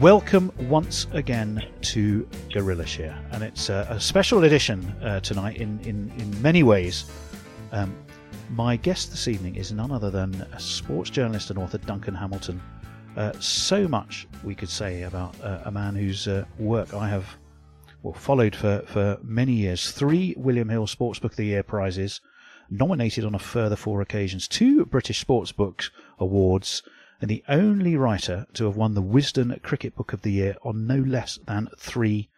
Welcome once again to Guerillashire, and it's a, a special edition uh, tonight in, in, in many ways. Um, my guest this evening is none other than a sports journalist and author Duncan Hamilton. Uh, so much we could say about uh, a man whose uh, work I have well, followed for, for many years. Three William Hill Sportsbook of the Year prizes, nominated on a further four occasions, two British Sports Sportsbook Awards, and the only writer to have won the Wisden Cricket Book of the Year on no less than three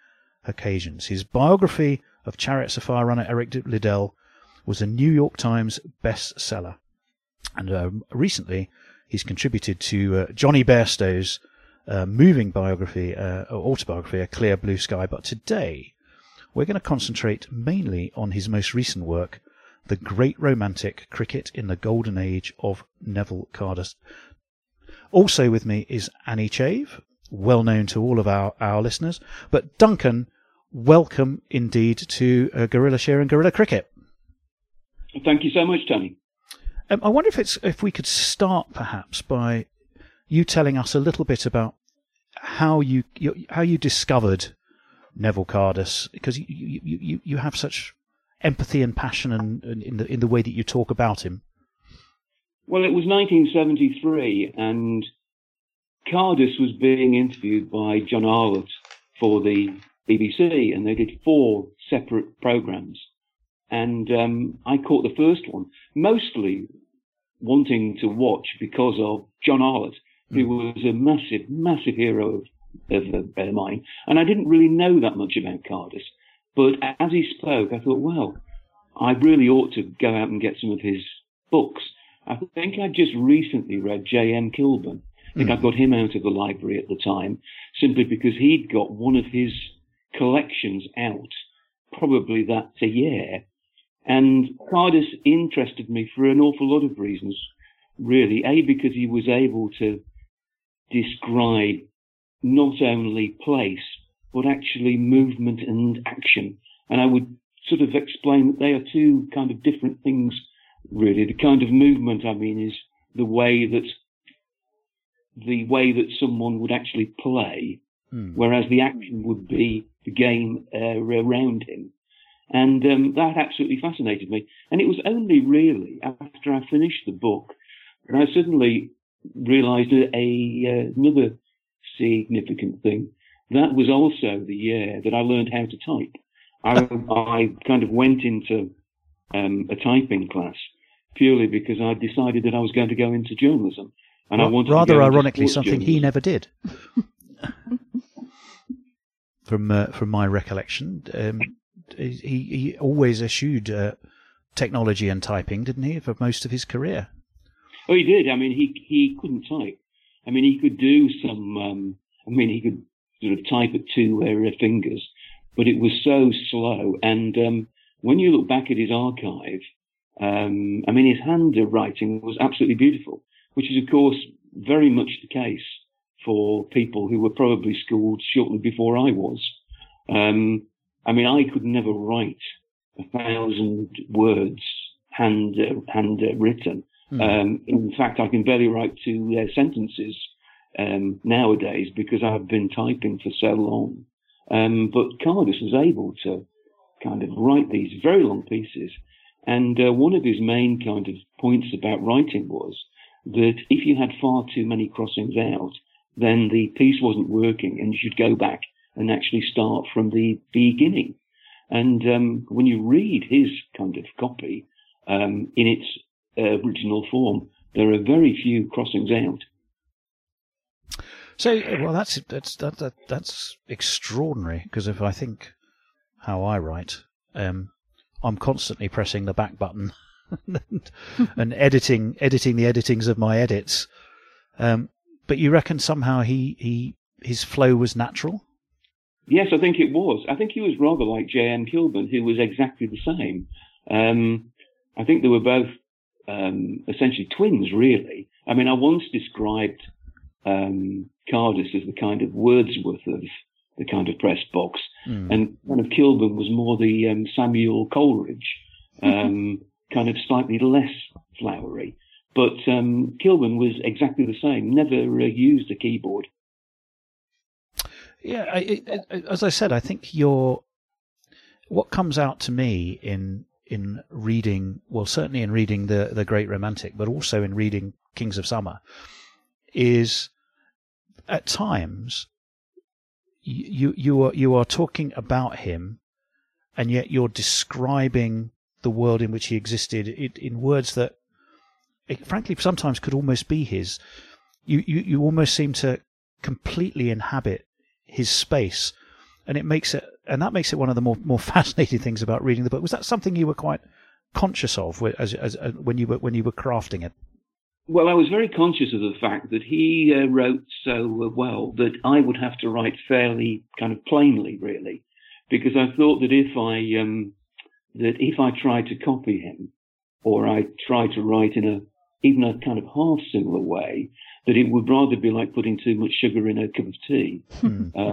occasions. His biography of Chariots of Fire runner Eric Liddell was a New York Times bestseller. And uh, recently, he's contributed to uh, Jonny Bairstow's uh, moving biography, uh, or autobiography, A Clear Blue Sky. But today, we're going to concentrate mainly on his most recent work, The Great Romantic Cricket in the Golden Age of Neville Cardus. Also with me is Annie Chave, well known to all of our, our listeners. But Duncan, welcome indeed to uh, Guerillashire and Guerilla Cricket. Thank you so much, Tony. Um, I wonder if it's if we could start perhaps by you telling us a little bit about how you, you how you discovered Neville Cardus because you, you, you, you have such empathy and passion and, and in the in the way that you talk about him. Well, it was 1973, and Cardus was being interviewed by John Arlott for the BBC, and they did four separate programs. And um, I caught the first one, mostly wanting to watch because of John Arlott, who was a massive, massive hero of, of, of mine. And I didn't really know that much about Cardus. But as he spoke, I thought, well, I really ought to go out and get some of his books. I think I just recently read J.M. Kilburn. I think I hmm. got him out of the library at the time simply because he'd got one of his collections out probably that a year. And Cardus interested me for an awful lot of reasons, really. A, because he was able to describe not only place, but actually movement and action. And I would sort of explain that they are two kind of different things, really. The kind of movement, I mean, is the way that the way that someone would actually play, Hmm. whereas the action would be the game uh, around him. And um, that absolutely fascinated me. And it was only really after I finished the book that I suddenly realised a, a uh, another significant thing. That was also the year that I learned how to type. I, I kind of went into um, a typing class purely because I decided that I was going to go into journalism. And I wanted Rather go ironically, sports something he never did. from uh, from my recollection, um, he he always eschewed uh, technology and typing, didn't he, for most of his career? Oh, he did. I mean, he he couldn't type. I mean, he could do some. Um, I mean, he could sort of type at two uh, fingers, but it was so slow. And um, when you look back at his archive, um, I mean, his handwriting was absolutely beautiful, which is, of course, very much the case for people who were probably schooled shortly before I was. Um, I mean, I could never write a thousand words hand uh, hand uh, written. Hmm. Um, in fact, I can barely write two uh, sentences um, nowadays because I've been typing for so long. Um, but Cardus was able to kind of write these very long pieces. And uh, one of his main kind of points about writing was that if you had far too many crossings out, then the piece wasn't working and you should go back and actually start from the beginning. And um, when you read his kind of copy um, in its uh, original form, there are very few crossings out. So, well, that's that's that, that that's extraordinary because if I think how I write, um, I'm constantly pressing the back button and, and editing editing the editings of my edits. Um, but you reckon somehow he he his flow was natural? Yes, I think it was. I think he was rather like J.M. Kilburn, who was exactly the same. Um, I think they were both um, essentially twins, really. I mean, I once described um, Cardus as the kind of Wordsworth of the kind of press box, Mm. and kind of Kilburn was more the um, Samuel Coleridge, um, kind of slightly less flowery. But um, Kilburn was exactly the same. Never uh, used a keyboard. Yeah, I, I, I, as I said, I think your what comes out to me in in reading, well, certainly in reading the the Great Romantic, but also in reading Kings of Summer, is at times you you are you are talking about him, and yet you're describing the world in which he existed in, in words that, it, frankly, sometimes could almost be his. You, you you almost seem to completely inhabit his space, and it makes it and that makes it one of the more more fascinating things about reading the book. Was that something you were quite conscious of as, as, as when you were when you were crafting it? Well, I was very conscious of the fact that he uh, wrote so well that I would have to write fairly kind of plainly, really, because I thought that if I um, that if I tried to copy him, or I tried to write in a even a kind of half similar way, that it would rather be like putting too much sugar in a cup of tea. Hmm. Uh,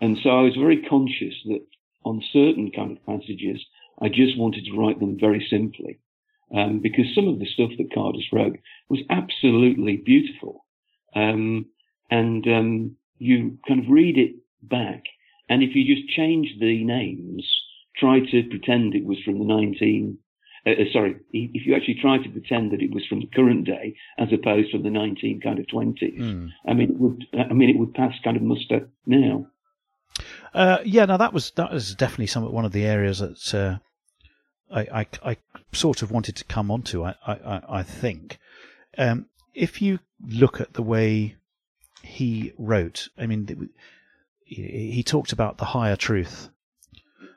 and so I was very conscious that on certain kind of passages, I just wanted to write them very simply. Um, because some of the stuff that Cardus wrote was absolutely beautiful. Um, and um, you kind of read it back, and if you just change the names, try to pretend it was from the 19, uh, uh, sorry, if you actually try to pretend that it was from the current day as opposed to the 19 kind of 20s, Mm. I mean, it would, I mean, it would pass kind of muster now. Uh, yeah, now that was that was definitely some one of the areas that uh, I, I I sort of wanted to come onto. I I, I think um, if you look at the way he wrote, I mean, he, talked about the higher truth,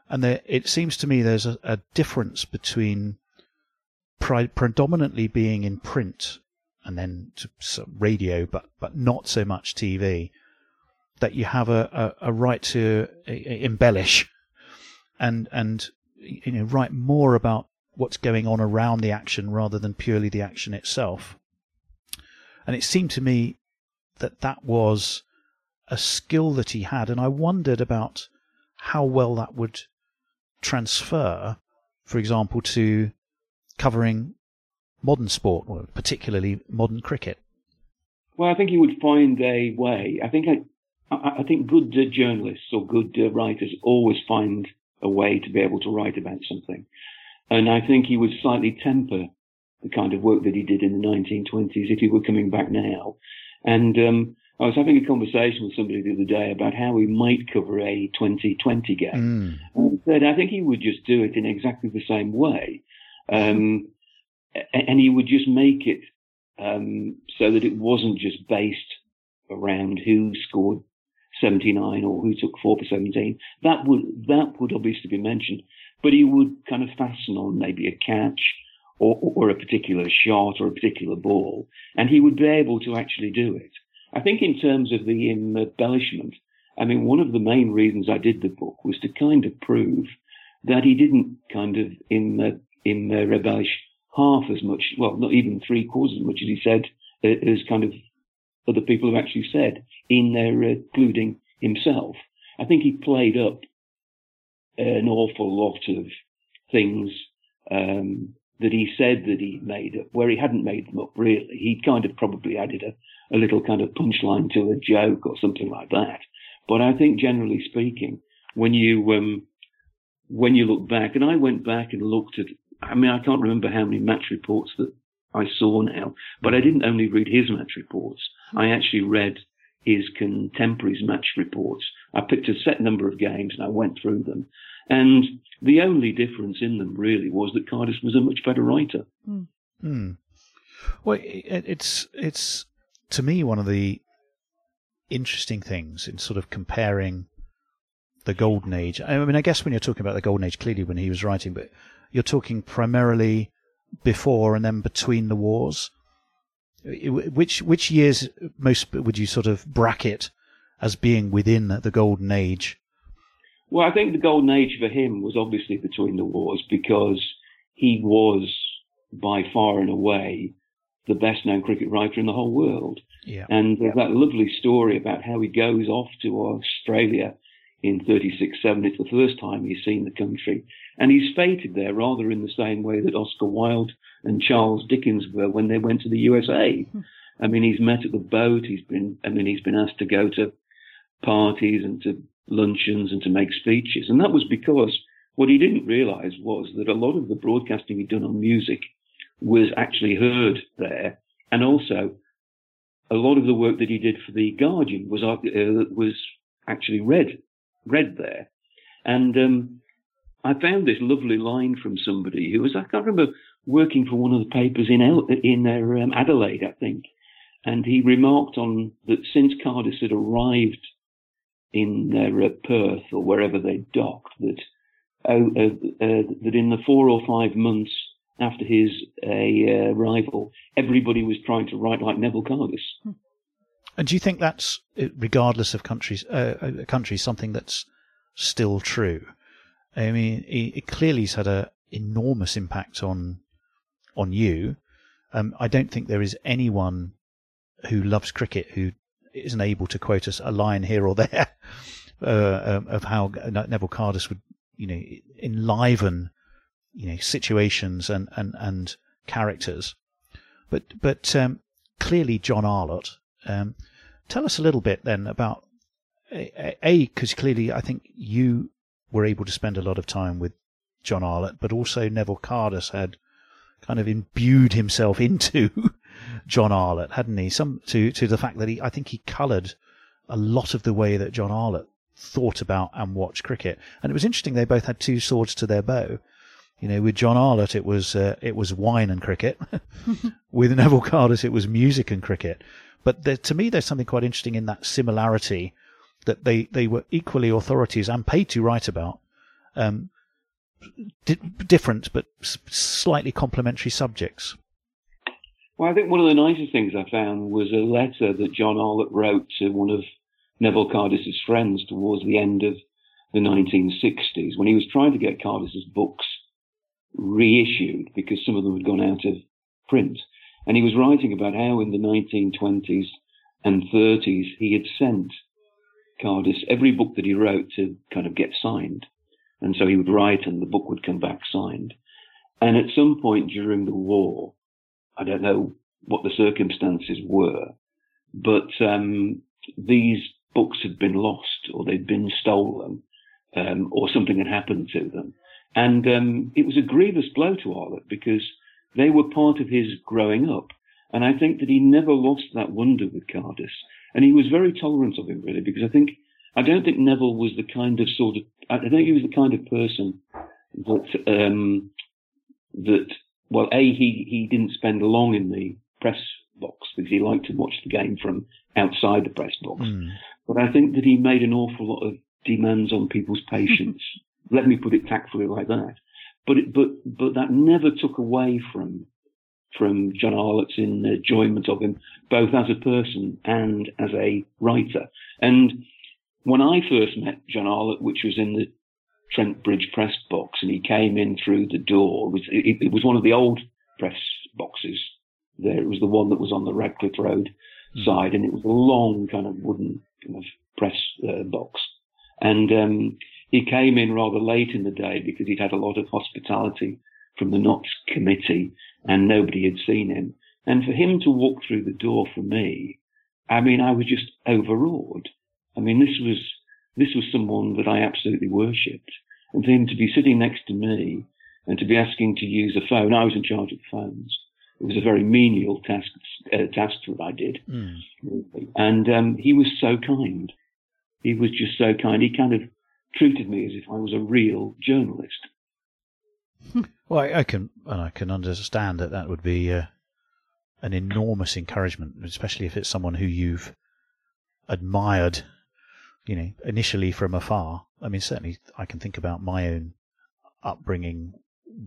and there, it seems to me there's a, a difference between pri- predominantly being in print and then radio, but but not so much TV that you have a, a, a right to uh, embellish and and you know write more about what's going on around the action rather than purely the action itself. And it seemed to me that that was a skill that he had, and I wondered about how well that would transfer, for example, to covering modern sport, or particularly modern cricket. Well, I think he would find a way. I think I, I, think good journalists or good uh, writers always find a way to be able to write about something. And I think he would slightly temper the kind of work that he did in the 1920s if he were coming back now. And um, I was having a conversation with somebody the other day about how he might cover a 2020 game. Mm. And said I think he would just do it in exactly the same way. Um, and he would just make it um, so that it wasn't just based around who scored 79 or who took four for 17. That would that would obviously be mentioned, but he would kind of fasten on maybe a catch or, or a particular shot or a particular ball, and he would be able to actually do it. I think in terms of the embellishment, I mean, one of the main reasons I did the book was to kind of prove that he didn't kind of in in uh, embellish half as much, well, not even three quarters as much as he said, uh, as kind of other people have actually said in their uh, including himself. I think he played up an awful lot of things um, that he said that he made up, where he hadn't made them up really. He'd kind of probably added a, a little kind of punchline to a joke or something like that. But I think generally speaking, when you um, when you look back, and I went back and looked at, I mean, I can't remember how many match reports that I saw now, but I didn't only read his match reports. I actually read his contemporaries' match reports. I picked a set number of games and I went through them. And the only difference in them really was that Cardus was a much better writer. Hmm. Well, it's it's to me one of the interesting things in sort of comparing the golden age. I mean, I guess when you're talking about the golden age, clearly when he was writing, but you're talking primarily before and then between the wars. Which which years most would you sort of bracket as being within the golden age? Well, I think the golden age for him was obviously between the wars because he was by far and away the best known cricket writer in the whole world. Yeah. And there's that lovely story about how he goes off to Australia in 36 7. It's the first time he's seen the country. And he's feted there rather in the same way that Oscar Wilde and Charles Dickens were when they went to the USA. I mean, he's met at the boat. He's been, I mean, he's been asked to go to parties and to luncheons and to make speeches. And that was because what he didn't realize was that a lot of the broadcasting he'd done on music was actually heard there. And also a lot of the work that he did for the Guardian was, uh, was actually read, read there. And, um, I found this lovely line from somebody who was, I can't remember, working for one of the papers in, El- in their, um, Adelaide, I think. And he remarked on that since Cardus had arrived in their uh, Perth or wherever they docked that oh, uh, uh, that in the four or five months after his uh, arrival, everybody was trying to write like Neville Cardus. And do you think that's, regardless of countries, uh, countries, something that's still true? I mean, it, it clearly has had an enormous impact on on you. Um, I don't think there is anyone who loves cricket who isn't able to quote us a line here or there uh, um, of how Neville Cardus would, you know, enliven, you know, situations and, and, and characters. But, but, um, clearly John Arlott, um, tell us a little bit then about a, because clearly I think you were able to spend a lot of time with John Arlott, but also Neville Cardus had kind of imbued himself into John Arlott, hadn't he? Some to to the fact that he, I think he coloured a lot of the way that John Arlott thought about and watched cricket. And it was interesting; they both had two swords to their bow. You know, with John Arlott, it was uh, it was wine and cricket. with Neville Cardus, it was music and cricket. But there, to me, there's something quite interesting in that similarity that they, they were equally authorities and paid to write about. Um, di- different but slightly complementary subjects. Well, I think one of the nicest things I found was a letter that John Arlott wrote to one of Neville Cardus's friends towards the end of the 1960s when he was trying to get Cardus's books reissued because some of them had gone out of print. And he was writing about how in the 1920s and 30s he had sent Cardus every book that he wrote to kind of get signed. And so he would write and the book would come back signed. And at some point during the war, I don't know what the circumstances were, but um, these books had been lost or they'd been stolen um, or something had happened to them. And um, it was a grievous blow to Arlott because they were part of his growing up. And I think that he never lost that wonder with Cardus. And he was very tolerant of him, really, because I think, I don't think Neville was the kind of sort of, I don't think he was the kind of person that, um, that well, A, he, he didn't spend long in the press box because he liked to watch the game from outside the press box. Mm. But I think that he made an awful lot of demands on people's patience. Let me put it tactfully like that. But it, but but that never took away from from John Arlott's enjoyment of him, both as a person and as a writer. And when I first met John Arlott, which was in the Trent Bridge press box, and he came in through the door. It was, it, it was one of the old press boxes. There, it was the one that was on the Radcliffe Road mm. side, and it was a long kind of wooden kind of press uh, box. And um, he came in rather late in the day because he'd had a lot of hospitality from the Notts committee and nobody had seen him. And for him to walk through the door for me, I mean, I was just overawed. I mean, this was, this was someone that I absolutely worshipped. And for him to be sitting next to me and to be asking to use a phone, I was in charge of the phones. It was a very menial task, uh, task that I did. Mm. And um, he was so kind. He was just so kind. He kind of treated me as if I was a real journalist. Well, I, I can and I can understand that that would be uh, an enormous encouragement, especially if it's someone who you've admired, you know, initially from afar. I mean, certainly I can think about my own upbringing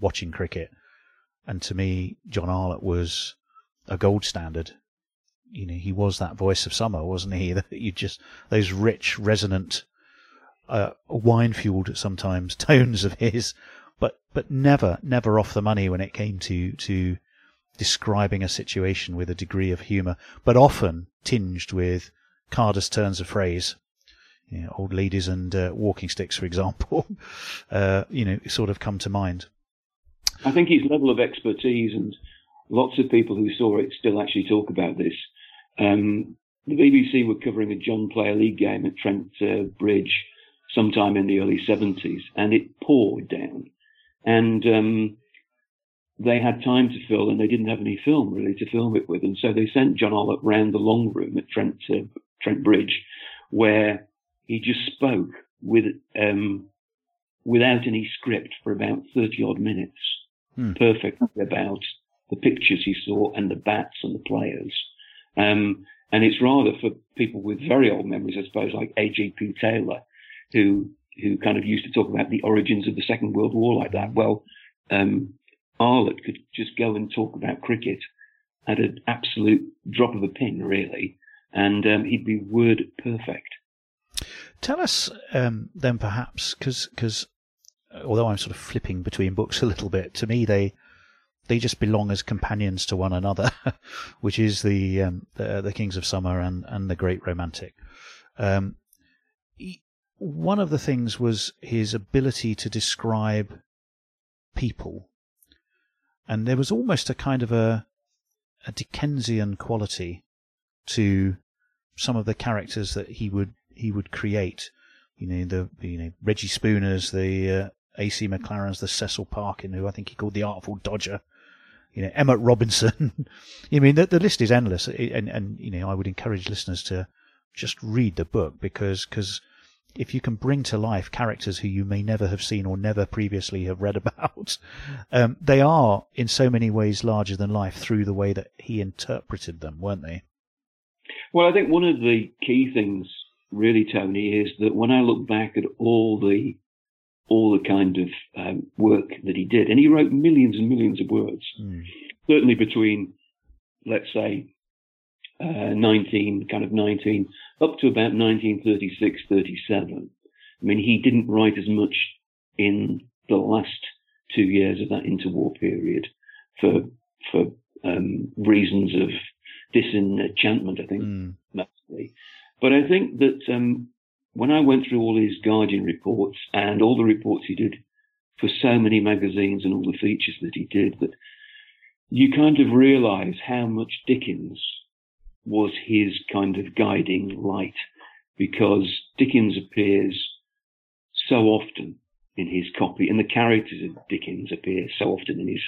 watching cricket, and to me, John Arlott was a gold standard. You know, he was that voice of summer, wasn't he? That you just those rich, resonant, uh, wine-fueled sometimes tones of his, but but never, never off the money when it came to to describing a situation with a degree of humour, but often tinged with cardus turns of phrase. You know, old ladies and uh, walking sticks, for example, uh, you know, sort of come to mind. I think his level of expertise, and lots of people who saw it still actually talk about this. Um, the BBC were covering a John Player League game at Trent uh, Bridge sometime in the early 70s, and it poured down. And um, they had time to fill, and they didn't have any film really to film it with, and so they sent John Arlott round the long room at Trent uh, Trent Bridge, where he just spoke with um, without any script for about 30 odd minutes, Hmm. perfectly about the pictures he saw and the bats and the players. Um, and it's rather for people with very old memories, I suppose, like A.J.P. Taylor, who who kind of used to talk about the origins of the Second World War like that. Well, um, Arlott could just go and talk about cricket at an absolute drop of a pin, really, and um, he'd be word perfect. Tell us um, then, perhaps, because although I'm sort of flipping between books a little bit, to me they they just belong as companions to one another, which is the um, the, the Kings of Summer and and the Great Romantic. Um, one of the things was his ability to describe people, and there was almost a kind of a a Dickensian quality to some of the characters that he would he would create. You know the you know Reggie Spooners, the uh, AC MacLarens, the Cecil Parkin, who I think he called the Artful Dodger. You know Emmott Robinson. I mean the, the list is endless, and and you know I would encourage listeners to just read the book because because if you can bring to life characters who you may never have seen or never previously have read about, um, they are in so many ways larger than life through the way that he interpreted them, weren't they? Well, I think one of the key things, really, Tony, is that when I look back at all the all the kind of um, work that he did, and he wrote millions and millions of words, Mm. certainly between, let's say, uh, 19, kind of 19, up to about 1936, 37. I mean, he didn't write as much in the last two years of that interwar period for for um, reasons of disenchantment, I think, Mm. mostly. But I think that um, when I went through all his Guardian reports and all the reports he did for so many magazines and all the features that he did, that you kind of realize how much Dickens was his kind of guiding light because Dickens appears so often in his copy and the characters of Dickens appear so often in his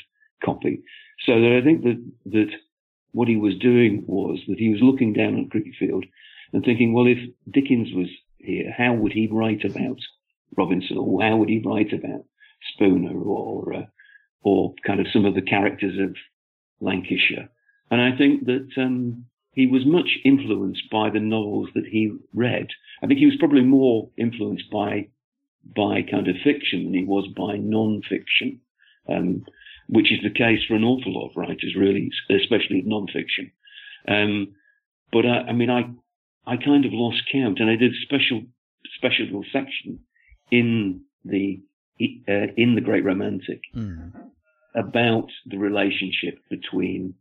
copy. So that I think that, that what he was doing was that he was looking down on cricket field and thinking, well, if Dickens was here, how would he write about Robinson or how would he write about Spooner or, uh, or kind of some of the characters of Lancashire? And I think that, um, he was much influenced by the novels that he read. I think he was probably more influenced by, by kind of fiction than he was by non-fiction. Um, which is the case for an awful lot of writers, really, especially non-fiction. Um, but I, I, mean, I, I kind of lost count, and I did a special, special little section in the uh, in the Great Romantic Mm. about the relationship between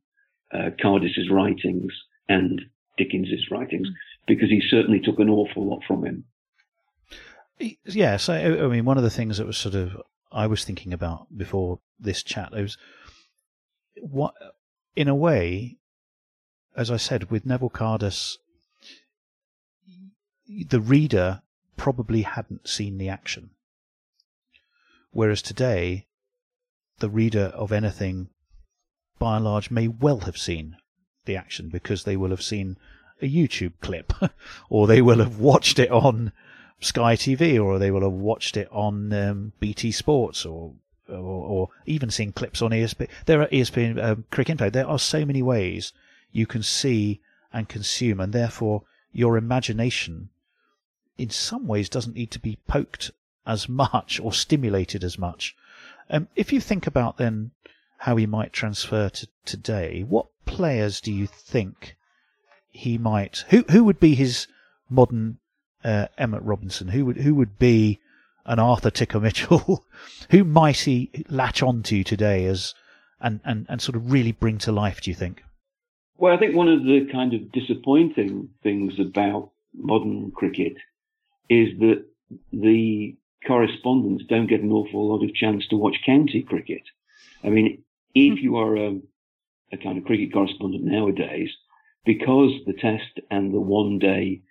uh, Cardus's writings and Dickens's writings, mm. because he certainly took an awful lot from him. Yes, so I mean, one of the things that was sort of I was thinking about before this chat was what, in a way, as I said, with Neville Cardus, the reader probably hadn't seen the action, whereas today, the reader of anything, by and large, may well have seen the action because they will have seen a YouTube clip, or they will have watched it on Sky TV, or they will have watched it on um, BT Sports, or, or, or even seen clips on ESPN. There are ESPN um, Cricket Info. There are so many ways you can see and consume, and therefore your imagination, in some ways, doesn't need to be poked as much or stimulated as much. Um, if you think about then how he might transfer to today, what players do you think he might? Who who would be his modern uh, Emmott Robinson? Who would who would be an Arthur Ticker Mitchell? who might he latch onto today as and, and, and sort of really bring to life? Do you think? Well, I think one of the kind of disappointing things about modern cricket is that the correspondents don't get an awful lot of chance to watch county cricket. I mean, if you are a, a kind of cricket correspondent nowadays, because the test and the one day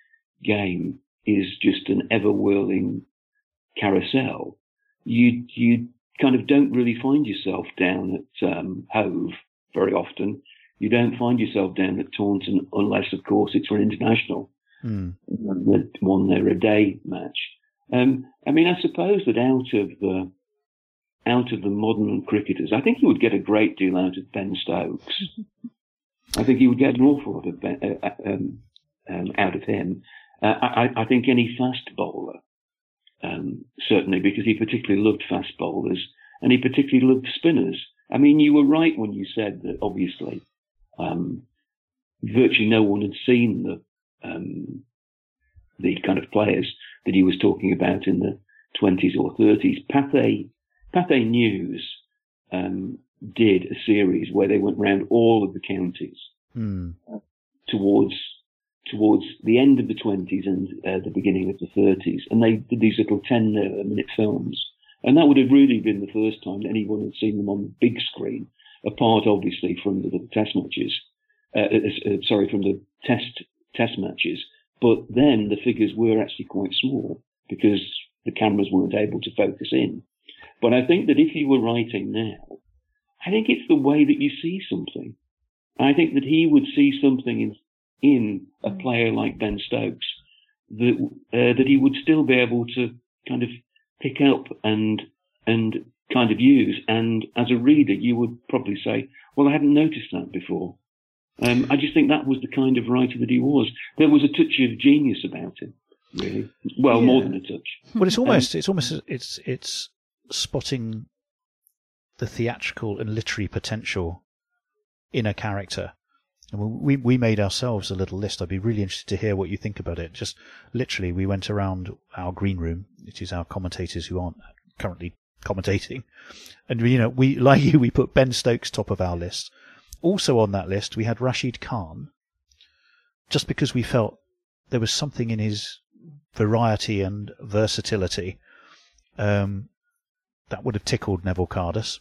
game is just an ever whirling carousel, you, you kind of don't really find yourself down at um, Hove very often. You don't find yourself down at Taunton unless, of course, it's for an international Mm. one there a day match. Um, I mean, I suppose that out of the out of the modern cricketers, I think he would get a great deal out of Ben Stokes. I think he would get an awful lot of ben, uh, um, um, out of him. Uh, I, I, think any fast bowler, um, certainly, because he particularly loved fast bowlers and he particularly loved spinners. I mean, you were right when you said that obviously um, virtually no one had seen the um, the kind of players that he was talking about in the 20s or 30s. Pathé, Pathé News um, did a series where they went round all of the counties Mm. towards towards the end of the 20s and uh, the beginning of the 30s, and they did these little 10 minute films. And that would have really been the first time anyone had seen them on the big screen, apart obviously from the, the test matches. Uh, uh, uh, sorry, from the test test matches. But then the figures were actually quite small because the cameras weren't able to focus in. But I think that if you were writing now, I think it's the way that you see something. I think that he would see something in, in a player like Ben Stokes that uh, that he would still be able to kind of pick up and and kind of use. And as a reader, you would probably say, "Well, I hadn't noticed that before." Um, I just think that was the kind of writer that he was. There was a touch of genius about him, really. Well, Yeah. more than a touch. Well, it's almost it's almost it's it's spotting the theatrical and literary potential in a character. And we we made ourselves a little list. I'd be really interested to hear what you think about it. Just literally, we went around our green room, which is our commentators who aren't currently commentating, and you know, we like you, we put Ben Stokes top of our list. Also on that list, we had Rashid Khan, just because we felt there was something in his variety and versatility um, that would have tickled Neville Cardus.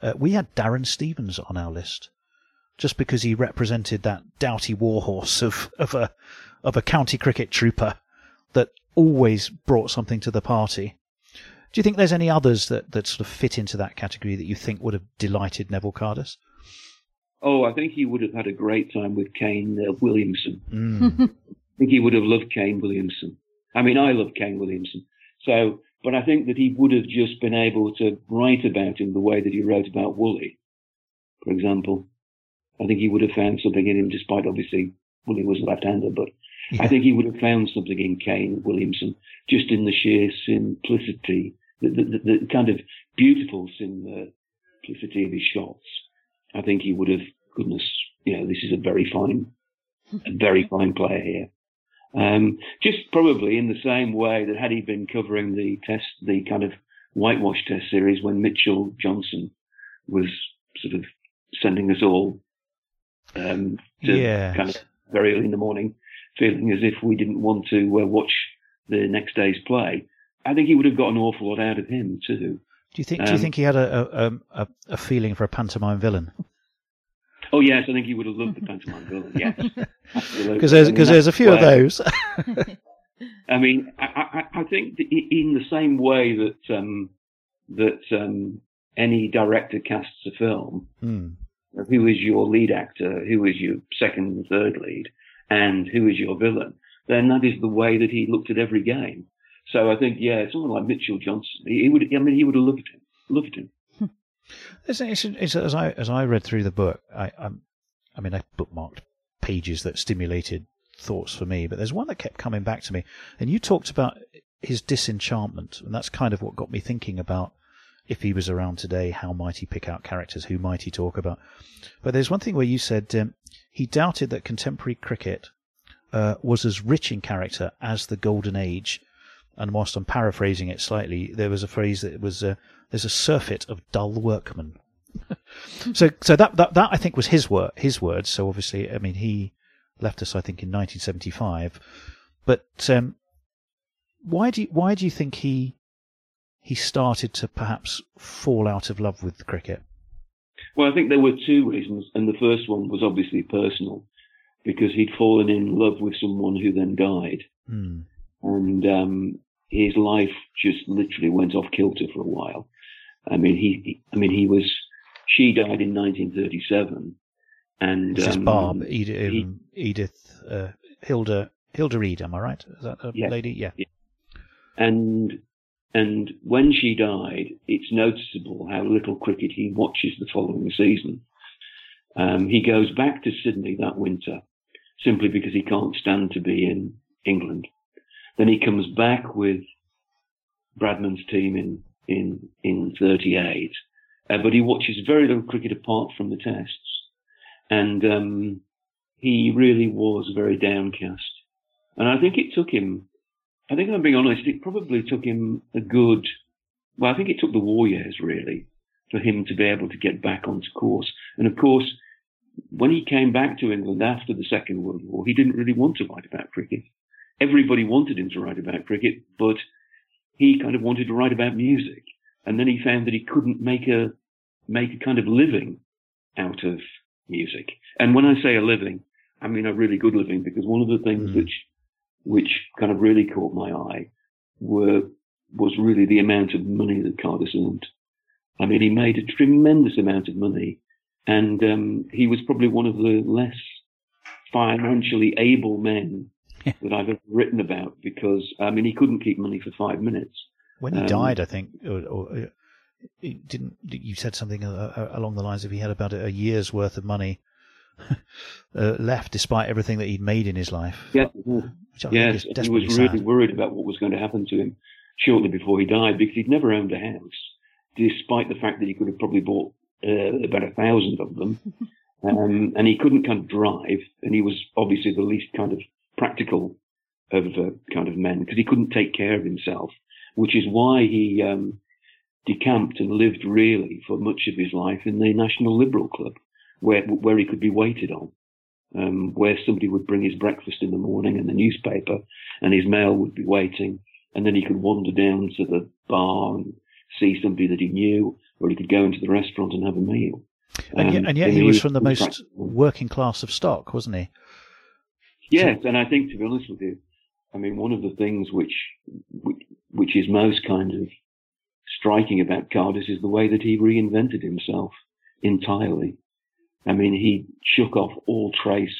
Uh, we had Darren Stevens on our list, just because he represented that doughty warhorse of, of a of a county cricket trooper that always brought something to the party. Do you think there's any others that, that sort of fit into that category that you think would have delighted Neville Cardus? Oh, I think he would have had a great time with Kane uh, Williamson. Mm. I think he would have loved Kane Williamson. I mean, I love Kane Williamson. So, but I think that he would have just been able to write about him the way that he wrote about Woolley, for example. I think he would have found something in him, despite obviously Woolley was a left-hander, but I think he would have found something in Kane Williamson, just in the sheer simplicity, the, the, the, the kind of beautiful simplicity of his shots. I think he would have, goodness, you know, this is a very fine, a very fine player here. Um, just probably in the same way that had he been covering the test, the kind of whitewash test series when Mitchell Johnson was sort of sending us all um, to Yeah. kind of very early in the morning, feeling as if we didn't want to uh, watch the next day's play, I think he would have got an awful lot out of him too. Do you think? do you Um, think he had a, a, a, a feeling for a pantomime villain? Oh yes, I think he would have loved the pantomime villain. Yes, absolutely. Because there's I mean, because there's a that's few of those. I mean, I, I, I think in the same way that um, that um, any director casts a film, Hmm. who is your lead actor, who is your second and third lead, and who is your villain, then that is the way that he looked at every game. So I think, yeah, someone like Mitchell Johnson, he, he would, I mean, he would have loved him, loved him. It's, it's, it's, as I as I read through the book, I I'm, I mean I bookmarked pages that stimulated thoughts for me, but there's one that kept coming back to me, and you talked about his disenchantment, and that's kind of what got me thinking about if he was around today, how might he pick out characters, who might he talk about? But there's one thing where you said um, he doubted that contemporary cricket uh, was as rich in character as the golden age. And whilst I'm paraphrasing it slightly, there was a phrase that was uh, "there's a surfeit of dull workmen." so, so that, that that I think was his word, his words. So obviously, I mean, he left us, I think, in 1975. But um, why do you, why do you think he he started to perhaps fall out of love with cricket? Well, I think there were two reasons, and the first one was obviously personal, because he'd fallen in love with someone who then died, Hmm. and um, his life just literally went off kilter for a while. I mean, he, I mean, he was, she died in 1937, and This is um, Barb, Edith, he- um, Edith uh, Hilda Hilda Reed. Am I right? Is that the Yes. lady? Yeah. and and when she died, it's noticeable how little cricket he watches the following season. Um, he goes back to Sydney that winter simply because he can't stand to be in England. Then he comes back with Bradman's team in in in 38, uh, but he watches very little cricket apart from the tests, and um, he really was very downcast. And I think it took him I think I'm being honest, it probably took him a good, well, I think it took the war years really for him to be able to get back onto course. And of course, when he came back to England after the Second World War, he didn't really want to write about cricket. Everybody wanted him to write about cricket, but he kind of wanted to write about music. And then he found that he couldn't make a, make a kind of living out of music. And when I say a living, I mean a really good living because one of the things Mm. which which kind of really caught my eye were was really the amount of money that Cardus earned. I mean, he made a tremendous amount of money, and um, he was probably one of the less financially able men Yeah. that I've ever written about because I mean, he couldn't keep money for five minutes. When he Um, died, I think, or, or didn't you said something uh, uh, along the lines of he had about a year's worth of money uh, left, despite everything that he'd made in his life. Yeah, yes, he was really sad. worried about what was going to happen to him shortly before he died because he'd never owned a house, despite the fact that he could have probably bought uh, about a thousand of them. Um, and he couldn't kind of drive, and he was obviously the least kind of practical of uh, kind of men because he couldn't take care of himself, which is why he um, decamped and lived really for much of his life in the National Liberal Club, where where he could be waited on, um, where somebody would bring his breakfast in the morning and the newspaper, and his mail would be waiting, and then he could wander down to the bar and see somebody that he knew, or he could go into the restaurant and have a meal. And yet, Um, and yet he was from the most practical. working class of stock, wasn't he? Yes, and I think to be honest with you, I mean one of the things which which, is most kind of striking about Cardus is the way that he reinvented himself entirely. I mean, he shook off all trace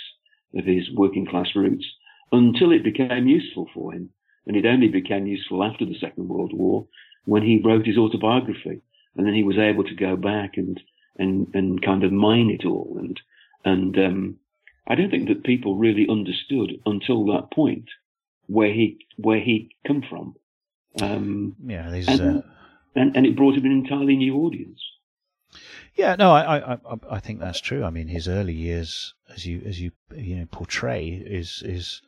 of his working class roots until it became useful for him, and it only became useful after the Second World War when he wrote his autobiography, and then he was able to go back and and and kind of mine it all and and um, I don't think that people really understood until that point where he where he'd come from, um, Yeah, there's. and, Uh, and and it brought him an entirely new audience. yeah, no, I, I, I, I think that's true. I mean, his early years, as you, as you, you know, portray, is, is,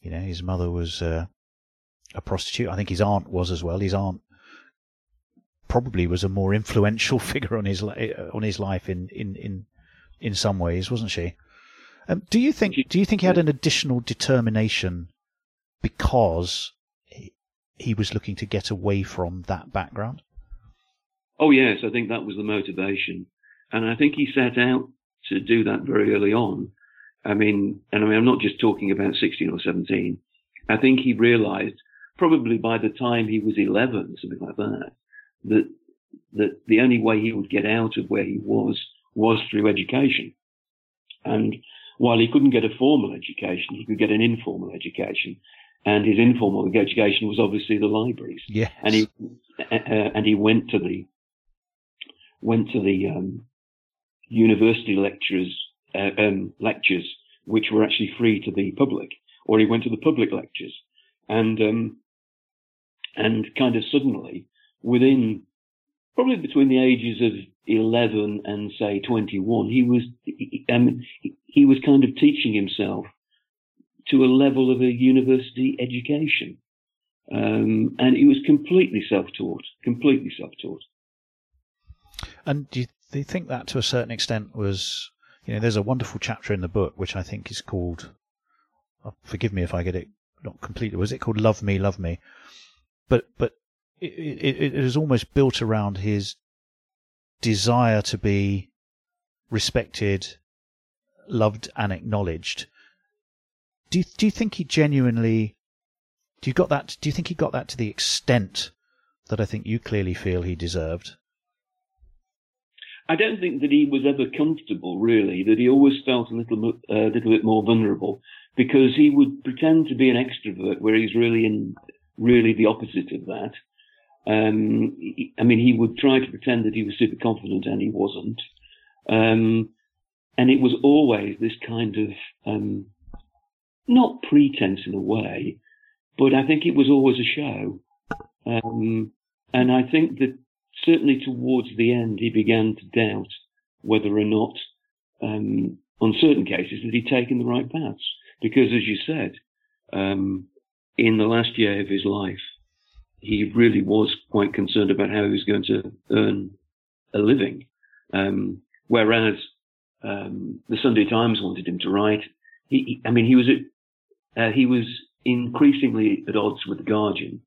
you know, his mother was uh, a prostitute. I think his aunt was as well. His aunt probably was a more influential figure on his on his life in in in in some ways, wasn't she? Um, do you think do you think he had an additional determination because he was looking to get away from that background? Oh yes, I think that was the motivation, and I think he set out to do that very early on. I mean, and I mean, I'm not just talking about 16 or 17. I think he realised probably by the time he was 11, something like that, that that the only way he would get out of where he was was through education. And while he couldn't get a formal education, he could get an informal education. And his informal education was obviously the libraries. Yes. And he uh, and he went to the went to the um, university lecturers uh, um, lectures, which were actually free to the public, or he went to the public lectures, and um, and kind of suddenly, within probably between the ages of 11 and say 21, he was um, he was kind of teaching himself to a level of a university education. Um, and he was completely self-taught, completely self-taught. And do you, do you think that to a certain extent was, you know, there's a wonderful chapter in the book which I think is called, oh, forgive me if I get it not completely, was it called Love Me, Love Me? But, but it, it, it is almost built around his desire to be respected, loved, and acknowledged. Do you, do you think he genuinely? Do you got that? Do you think he got that to the extent that I think you clearly feel he deserved? I don't think that he was ever comfortable, really. That he always felt a little, a uh, little bit more vulnerable because he would pretend to be an extrovert where he's really in, really the opposite of that. Um, I mean, he would try to pretend that he was super confident and he wasn't. Um, and it was always this kind of, um, not pretense in a way, but I think it was always a show. Um, and I think that certainly towards the end, he began to doubt whether or not, um, on certain cases, that he'd taken the right paths. Because as you said, um, in the last year of his life, he really was quite concerned about how he was going to earn a living. Um, whereas um, the Sunday Times wanted him to write. He, I mean, he was uh, he was increasingly at odds with the Guardian,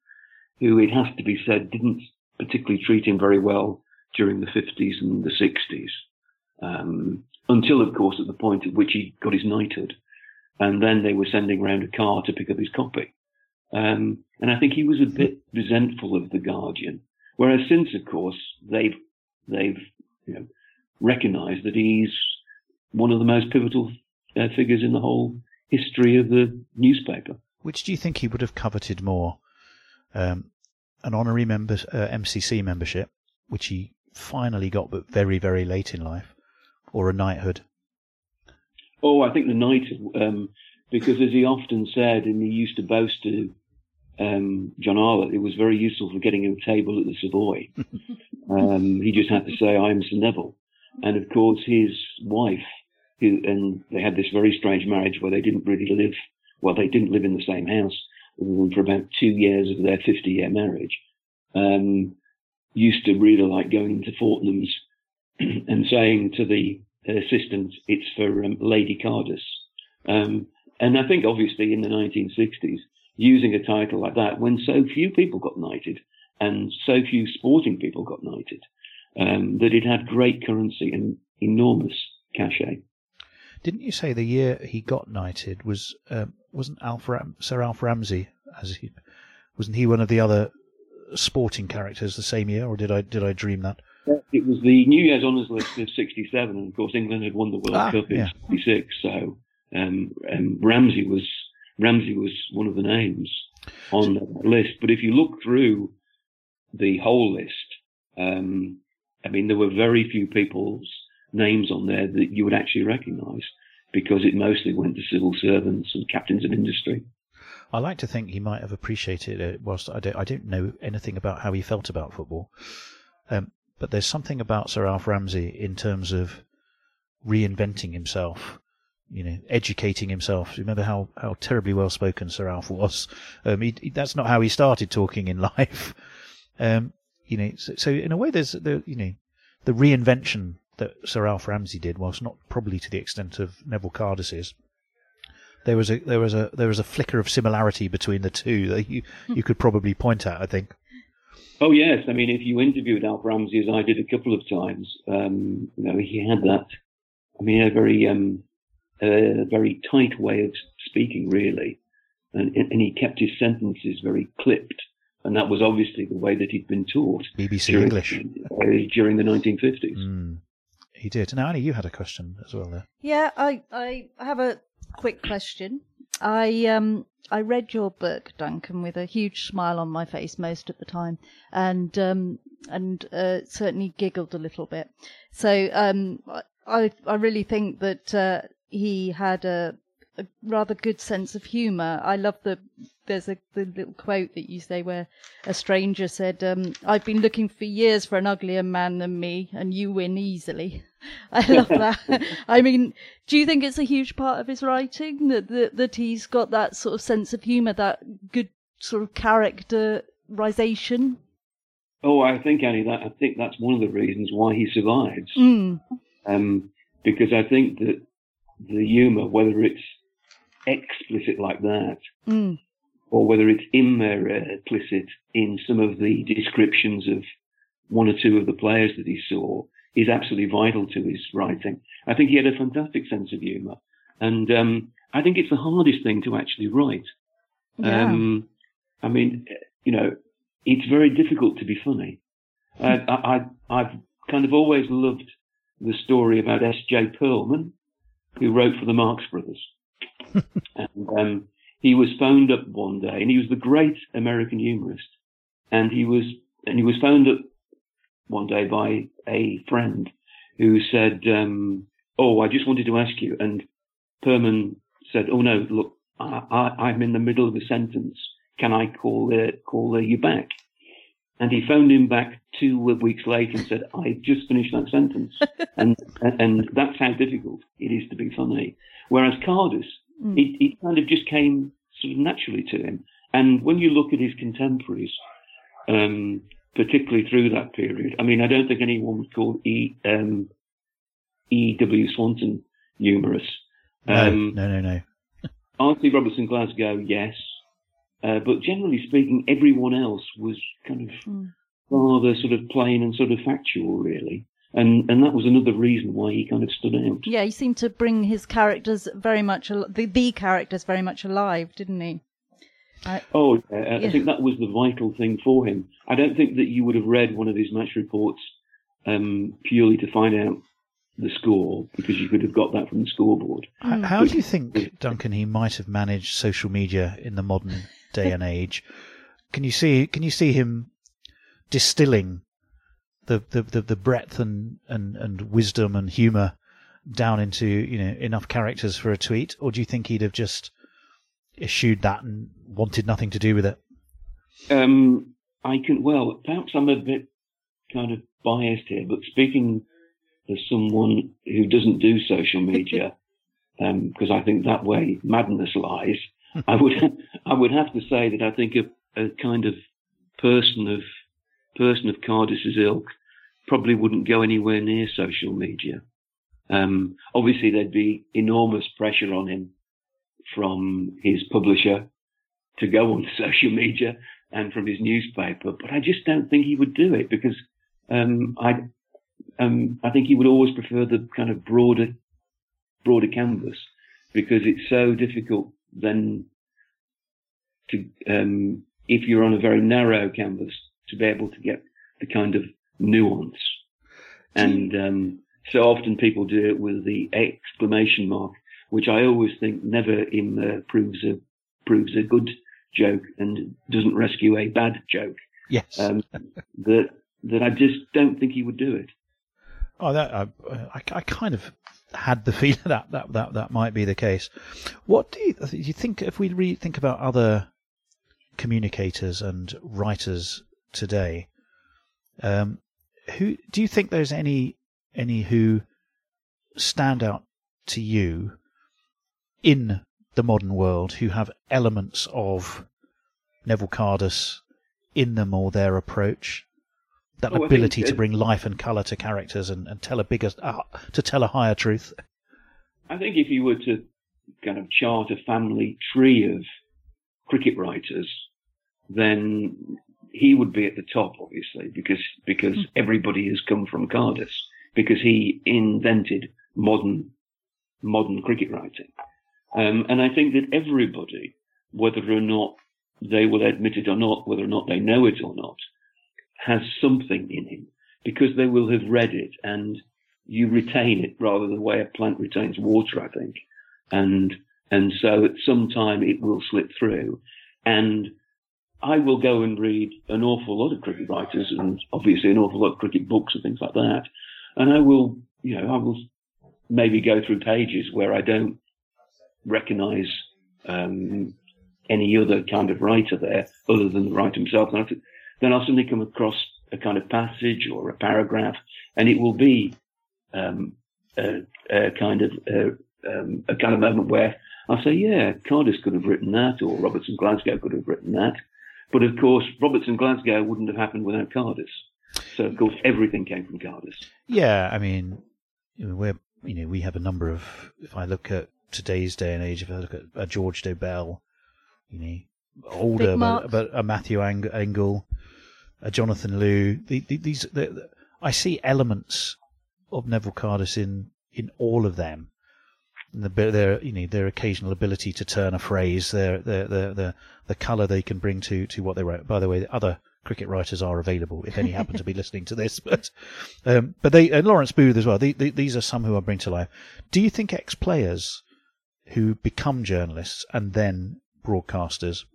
who it has to be said didn't particularly treat him very well during the 50s and the 60s, um, until of course at the point at which he got his knighthood, and then they were sending round a car to pick up his copy. Um, and I think he was a bit resentful of the Guardian. Whereas since, of course, they've they've you know recognised that he's one of the most pivotal uh, figures in the whole history of the newspaper. Which do you think he would have coveted more? Um, an honorary member, uh, MCC membership, which he finally got, but very, very late in life, or a knighthood? Oh, I think the knighthood, um, because as he often said, and he used to boast to um, John Arlott, it was very useful for getting him a table at the Savoy. um, he just had to say, "I am Sir Neville," and of course his wife, who, and they had this very strange marriage where they didn't really live. Well, they didn't live in the same house for about two years of their 50-year marriage. Um, used to really like going to Fortnum's and saying to the assistant, "It's for um, Lady Cardus." Um, and I think obviously in the 1960s, using a title like that when so few people got knighted and so few sporting people got knighted, um, that it had great currency and enormous cachet. Didn't you say the year he got knighted was um, wasn't Alf Ram- Sir Alf Ramsey as he wasn't he one of the other sporting characters the same year, or did I did I dream that? It was the New Year's honours list of '67, and of course England had won the World Ah, Cup in yeah. '66. So um, Ramsey was Ramsey was one of the names on that list. But if you look through the whole list, um, I mean, there were very few people's names on there that you would actually recognise because it mostly went to civil servants and captains of industry. I like to think he might have appreciated it. Whilst I don't, I don't know anything about how he felt about football, um, but there's something about Sir Alf Ramsey in terms of reinventing himself. You know, educating himself. Remember how, how terribly well spoken Sir Alf was. Um, he, he- that's not how he started talking in life. Um, you know, so, so in a way, there's the you know the reinvention that Sir Alf Ramsey did, whilst not probably to the extent of Neville Cardus's, there was a there was a there was a flicker of similarity between the two that you you could probably point at. I think. Oh yes, I mean, if you interviewed Alf Ramsey, as I did a couple of times, um, you know, he had that. I mean, a very, um, a very tight way of speaking, really, and, and he kept his sentences very clipped, and that was obviously the way that he'd been taught BBC during, English. uh, during the 1950s. Mm, he did. Now, Annie, you had a question as well there. Yeah, I, I have a quick question. I um I read your book, Duncan, with a huge smile on my face most of the time, and um and uh, certainly giggled a little bit. So um I I really think that uh, he had a, a rather good sense of humour. I love the there's a the little quote that you say where a stranger said, um, "I've been looking for years for an uglier man than me, and you win easily." I love that. I mean, do you think it's a huge part of his writing that that, that he's got that sort of sense of humour, that good sort of characterization? Oh, I think Annie, that I think that's one of the reasons why he survives. Mm. Um, because I think that the humour, whether it's explicit like that, Mm. or whether it's in there uh, implicit in some of the descriptions of one or two of the players that he saw, is absolutely vital to his writing. I think he had a fantastic sense of humour, and um, I think it's the hardest thing to actually write. Yeah. Um, I mean, you know, it's very difficult to be funny. Uh, I, I, I've kind of always loved the story about S.J. Perelman, who wrote for the Marx Brothers. and um, he was phoned up one day, and he was the great American humorist. And he was, and he was phoned up one day by a friend who said, um, "Oh, I just wanted to ask you." And Perelman said, "Oh no, look, I, I, I'm in the middle of a sentence. Can I call uh, call uh, you back?" And he phoned him back two weeks later and said, "I just finished that sentence," and and that's how difficult it is to be funny. Whereas Cardus, Mm. it, it kind of just came sort of naturally to him. And when you look at his contemporaries, um, particularly through that period, I mean, I don't think anyone would call E. Um, E. W. Swanton humorous. No, Um, no, no, no. R.C. Robertson Glasgow, yes. Uh, but generally speaking, everyone else was kind of Mm. rather sort of plain and sort of factual, really. And and that was another reason why he kind of stood out. Yeah, he seemed to bring his characters very much al- the the characters very much alive, didn't he? I, Oh, uh, I think that was the vital thing for him. I don't think that you would have read one of his match reports um, purely to find out the score, because you could have got that from the scoreboard. H- How do you think, Duncan, he might have managed social media in the modern day and age? Can you see? Can you see him distilling the the, the, the breadth and, and, and wisdom and humour down into you know enough characters for a tweet, or do you think he'd have just eschewed that and wanted nothing to do with it? Um, I can, well, perhaps I'm a bit kind of biased here, but speaking as someone who doesn't do social media, because I think that way madness lies, I would, I would have to say that I think a, a kind of person of, person of Cardus's ilk probably wouldn't go anywhere near social media. Um, obviously there'd be enormous pressure on him from his publisher to go on social media and from his newspaper, but I just don't think he would do it because um, I um, I think he would always prefer the kind of broader broader canvas because it's so difficult then to um, if you're on a very narrow canvas to be able to get the kind of nuance and um, so often people do it with the exclamation mark, which I always think never in uh, proves a proves a good joke and doesn't rescue a bad joke. Yes. Um, that that I just don't think he would do it. Oh, that I, I, I kind of had the feeling that, that that that might be the case. What do you, do you think if we re- think about other communicators and writers today? Um, who do you think there's any any who stand out to you in the modern world who have elements of Neville Cardus in them or their approach? That Oh, ability to bring life and colour to characters and, and tell a bigger uh, to tell a higher truth. I think if you were to kind of chart a family tree of cricket writers, then he would be at the top, obviously, because because mm. everybody has come from Cardus, because he invented modern modern cricket writing. Um, and I think that everybody, whether or not they will admit it or not, whether or not they know it or not, has something in him because they will have read it and you retain it rather the way a plant retains water, I think. And, and so at some time it will slip through. And I will go and read an awful lot of cricket writers and obviously an awful lot of cricket books and things like that. And I will, you know, I will maybe go through pages where I don't recognize um, any other kind of writer there other than the writer himself. And then I'll suddenly come across a kind of passage or a paragraph, and it will be um, a, a, kind of a, um, a kind of moment where I'll say, "Yeah, Cardus could have written that, or Robertson Glasgow could have written that." But of course, Robertson Glasgow wouldn't have happened without Cardus. So of course, everything came from Cardus. Yeah, I mean, we're you know we have a number of. If I look at today's day and age, if I look at George Dobell, you know, older, but, but, a Matthew Engel, a Jonathan Liew. The, the, these, the, I see elements of Neville Cardus in in all of them. The, their you know their occasional ability to turn a phrase, their their the the, the colour they can bring to to what they write. By the way, other cricket writers are available if any happen to be listening to this. But um, but they and Lawrence Booth as well. They, they, these are some who I bring to life. Do you think ex players who become journalists and then broadcasters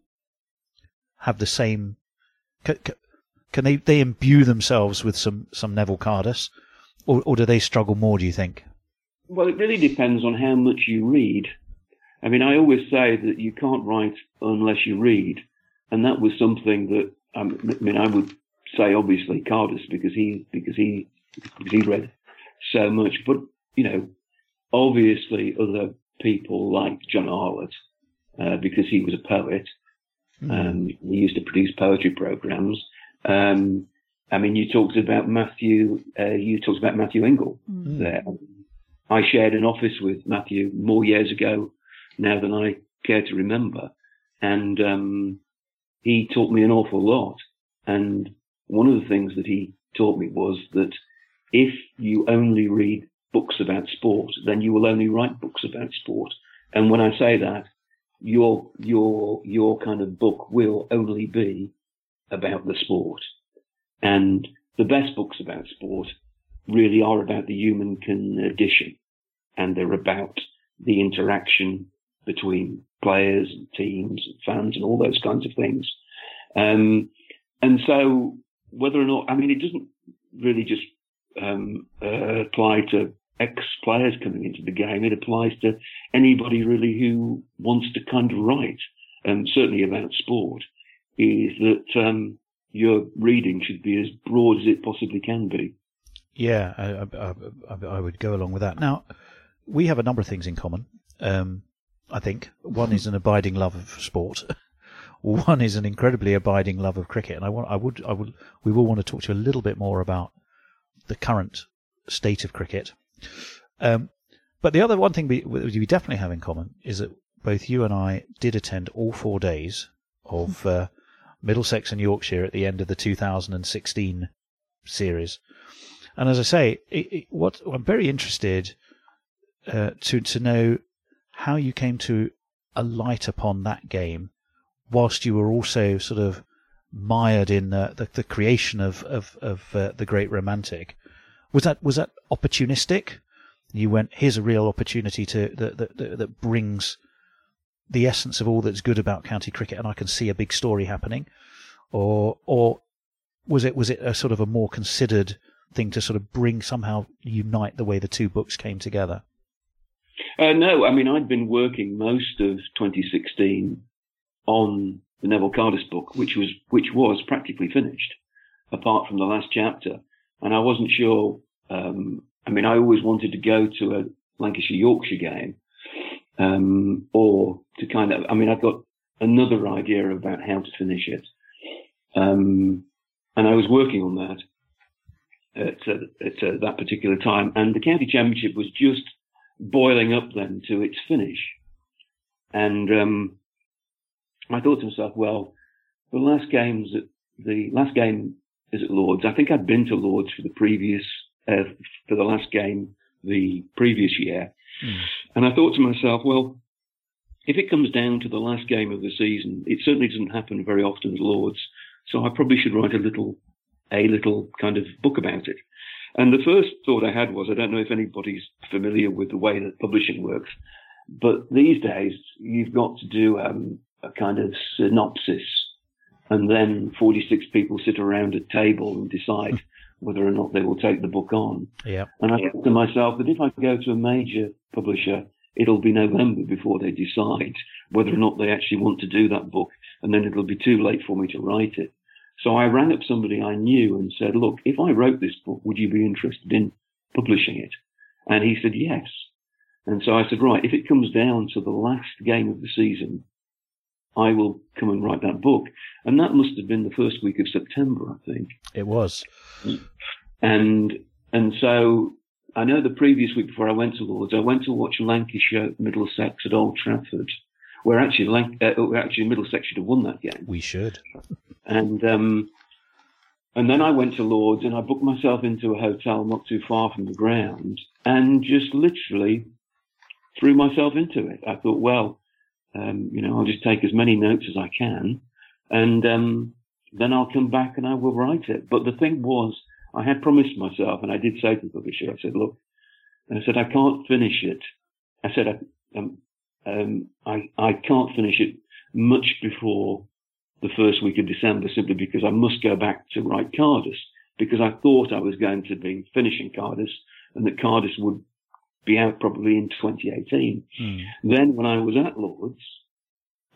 have the same? Can, can they they imbue themselves with some some Neville Cardus, or or do they struggle more? Do you think? Well, it really depends on how much you read. I mean, I always say that you can't write unless you read, and that was something that um, I mean, I would say obviously Cardus because he because he because he read so much, but you know, obviously other people like John Arlott uh, because he was a poet. Mm. Um, he used to produce poetry programs. Um, I mean, you talked about Matthew. Uh, you talked about Matthew Engel mm. there. I shared an office with Matthew more years ago now than I care to remember, and um, he taught me an awful lot. And one of the things that he taught me was that if you only read books about sport, then you will only write books about sport. And when I say that, your your your kind of book will only be about the sport. And the best books about sport really are about the human condition, and they're about the interaction between players and teams and fans and all those kinds of things. Um, and so whether or not, I mean, it doesn't really just um, uh, apply to ex-players coming into the game. It applies to anybody really who wants to kind of write, and certainly about sport, is that um, your reading should be as broad as it possibly can be. Yeah, I, I, I, I would go along with that. Now, we have a number of things in common. Um, I think one is an abiding love of sport. one is an incredibly abiding love of cricket, and I want, I would, I would, we will want to talk to you a little bit more about the current state of cricket. Um, but the other one thing we, we definitely have in common is that both you and I did attend all four days of uh, Middlesex and Yorkshire at the end of the 2016 series. And as I say, it, it, what I'm very interested uh, to to know how you came to alight upon that game, whilst you were also sort of mired in uh, the, the creation of of, of uh, the Great Romantic. Was that was that opportunistic? You went here's a real opportunity to that that, that brings the essence of all that's good about county cricket, and I can see a big story happening, or or was it was it a sort of a more considered thing to sort of bring somehow unite the way the two books came together? Uh, no, I mean I'd been working most of 2016 on the Neville Cardus book, which was which was practically finished, apart from the last chapter, and I wasn't sure. Um, I mean, I always wanted to go to a Lancashire Yorkshire game, um, or to kind of. I mean, I've got another idea about how to finish it, um, and I was working on that at, uh, at uh, that particular time, and the county championship was just boiling up then to its finish, And um, I thought to myself, well, the last games the last game is at Lords. I think I'd been to Lords for the previous uh, for the last game the previous year, Mm. and I thought to myself, well, if it comes down to the last game of the season, it certainly doesn't happen very often at Lords. So I probably should write a little, a little kind of book about it. And the first thought I had was, I don't know if anybody's familiar with the way that publishing works, but these days you've got to do um, a kind of synopsis, and then 46 people sit around a table and decide hmm. whether or not they will take the book on. Yeah. And I thought to myself that if I go to a major publisher, it'll be November before they decide whether or not they actually want to do that book, and then it'll be too late for me to write it. So I rang up somebody I knew and said, look, if I wrote this book, would you be interested in publishing it? And he said, yes. And so I said, right, if it comes down to the last game of the season, I will come and write that book. And that must have been the first week of September, I think. It was. And, and so I know the previous week before I went to Lords, I went to watch Lancashire Middlesex at Old Trafford, where actually, Lanc- uh, where actually Middlesex should have won that game. We should. And um, and then I went to Lords and I booked myself into a hotel not too far from the ground and just literally threw myself into it. I thought, well, um, you know, I'll just take as many notes as I can, and um, then I'll come back and I will write it. But the thing was, I had promised myself, and I did say to the publisher, I said, look, I said I can't finish it. I said I, um, um, I I can't finish it much before the first week of December simply because I must go back to write Cardus because I thought I was going to be finishing Cardus and that Cardus would be out probably in 2018. Mm. Then when I was at Lords,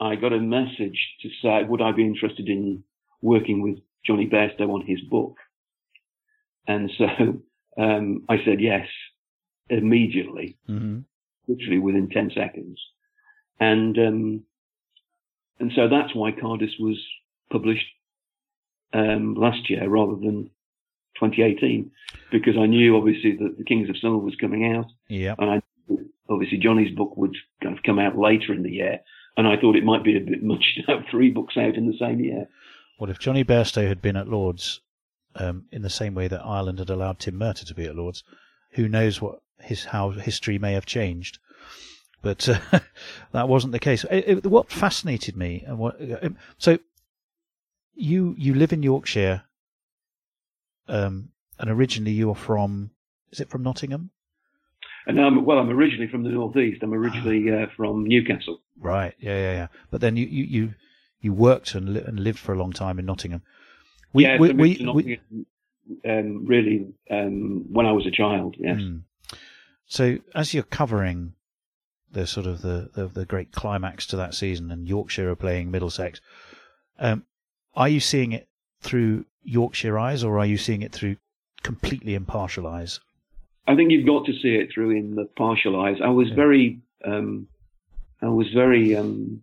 I got a message to say, would I be interested in working with Jonny Bairstow on his book? And so um, I said yes immediately, hmm literally within 10 seconds. And um, and so that's why Cardus was published um, last year rather than 2018, because I knew obviously that the Kings of Summer was coming out, Yeah. and I obviously Jonny's book would kind of come out later in the year, and I thought it might be a bit much to have three books out in the same year. Well, if Jonny Bairstow had been at Lords um, in the same way that Ireland had allowed Tim Murtagh to be at Lords, who knows what his how history may have changed. But uh, that wasn't the case. It, it- what fascinated me, and what um, so you you live in Yorkshire, um, and originally you're from is it from Nottingham? And um, well, I'm originally from the northeast. I'm originally uh, from Newcastle. Right. Yeah, yeah, yeah. But then you you you, you worked and, li- and lived for a long time in Nottingham. We, yeah, we, we, we- um, really um, when I was a child. Yes. Mm. So as you're covering the sort of the, the, the great climax to that season, and Yorkshire are playing Middlesex, um, are you seeing it through Yorkshire eyes, or are you seeing it through completely impartial eyes? I think you've got to see it through in the partial eyes. I was Yeah. very, um, I was very um,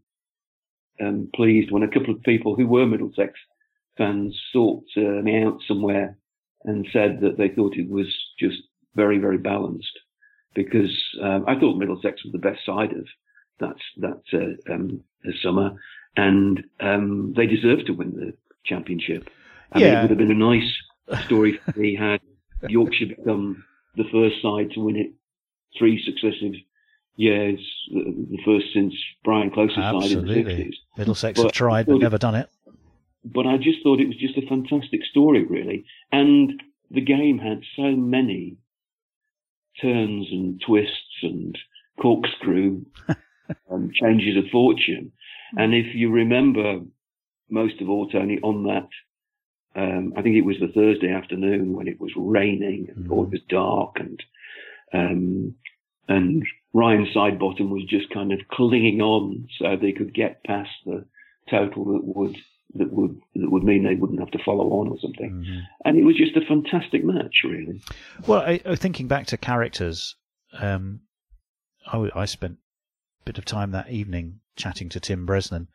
um, pleased when a couple of people who were Middlesex fans sought uh, me out somewhere and said that they thought it was just very, very balanced because um, I thought Middlesex was the best side of that that uh, um, summer, and um, they deserved to win the championship. I mean, Yeah. it would have been a nice story for me had Yorkshire become the first side to win it three successive years, the, first since Brian Close's side in the Absolutely. 60s. Middlesex But- have tried but never done it. But I just thought it was just a fantastic story, really. And the game had so many turns and twists and corkscrew um, changes of fortune. And if you remember most of all, Tony, on that, um, I think it was the Thursday afternoon when it was raining and or it was dark and, um, and Ryan Sidebottom was just kind of clinging on so they could get past the total that would, that would, that would mean they wouldn't have to follow on or something. Mhm. And it was just a fantastic match, really. Well, I, I, thinking back to characters, um, I, I spent a bit of time that evening chatting to Tim Bresnan,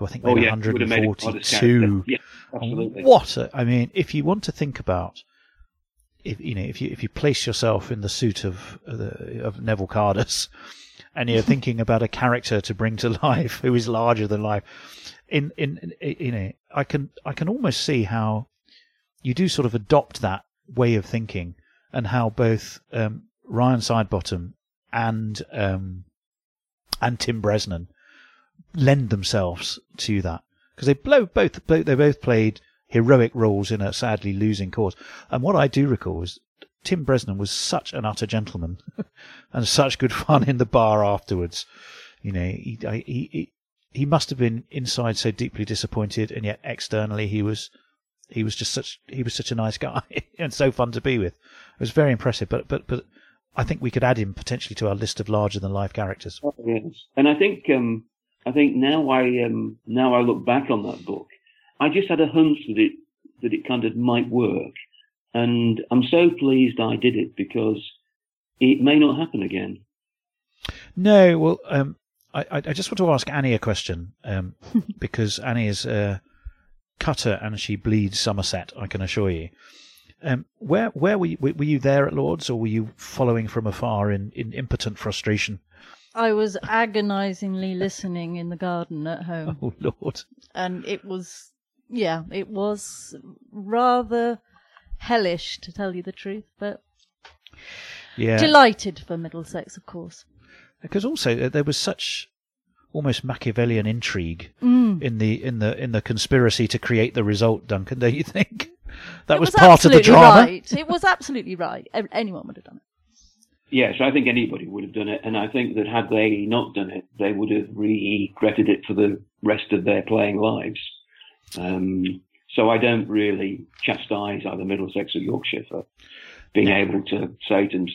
I think Oh, yeah, would have made a 142. Yeah, absolutely. What? A, I mean, if you want to think about, if you know, if you if you place yourself in the suit of the, of Neville Cardus, and you're thinking about a character to bring to life who is larger than life. In, in, in you know, I can I can almost see how you do sort of adopt that way of thinking, and how both um, Ryan Sidebottom and um, and Tim Bresnan lend themselves to that because they both, both they both played heroic roles in a sadly losing cause. And what I do recall is Tim Bresnan was such an utter gentleman and such good fun in the bar afterwards. You know, he, he, he, he must have been inside so deeply disappointed, and yet externally he was he was just such he was such a nice guy and so fun to be with. It was very impressive. But but but I think we could add him potentially to our list of larger than life characters. Oh, yes, and I think um, I think now I um, now I look back on that book, I just had a hunch that it that it kind of might work, and I'm so pleased I did it because it may not happen again. No, well, um, I, I just want to ask Annie a question um, because Annie is a cutter and she bleeds Somerset. I can assure you. Um, where where were you, were you there at Lords or were you following from afar in, in impotent frustration? I was agonizingly listening in the garden at home. Oh Lord! And it was, yeah, it was rather hellish to tell you the truth, but yeah, delighted for Middlesex, of course. Because also uh, there was such almost Machiavellian intrigue Mm. in the in the in the conspiracy to create the result. Duncan, don't you think? That It was, part of the drama. Right. It was absolutely right. Anyone would have done it. Yes, I think anybody would have done it, and I think that had they not done it, they would have regretted it for the rest of their playing lives. Um, so I don't really chastise either Middlesex or Yorkshire for being able to say to,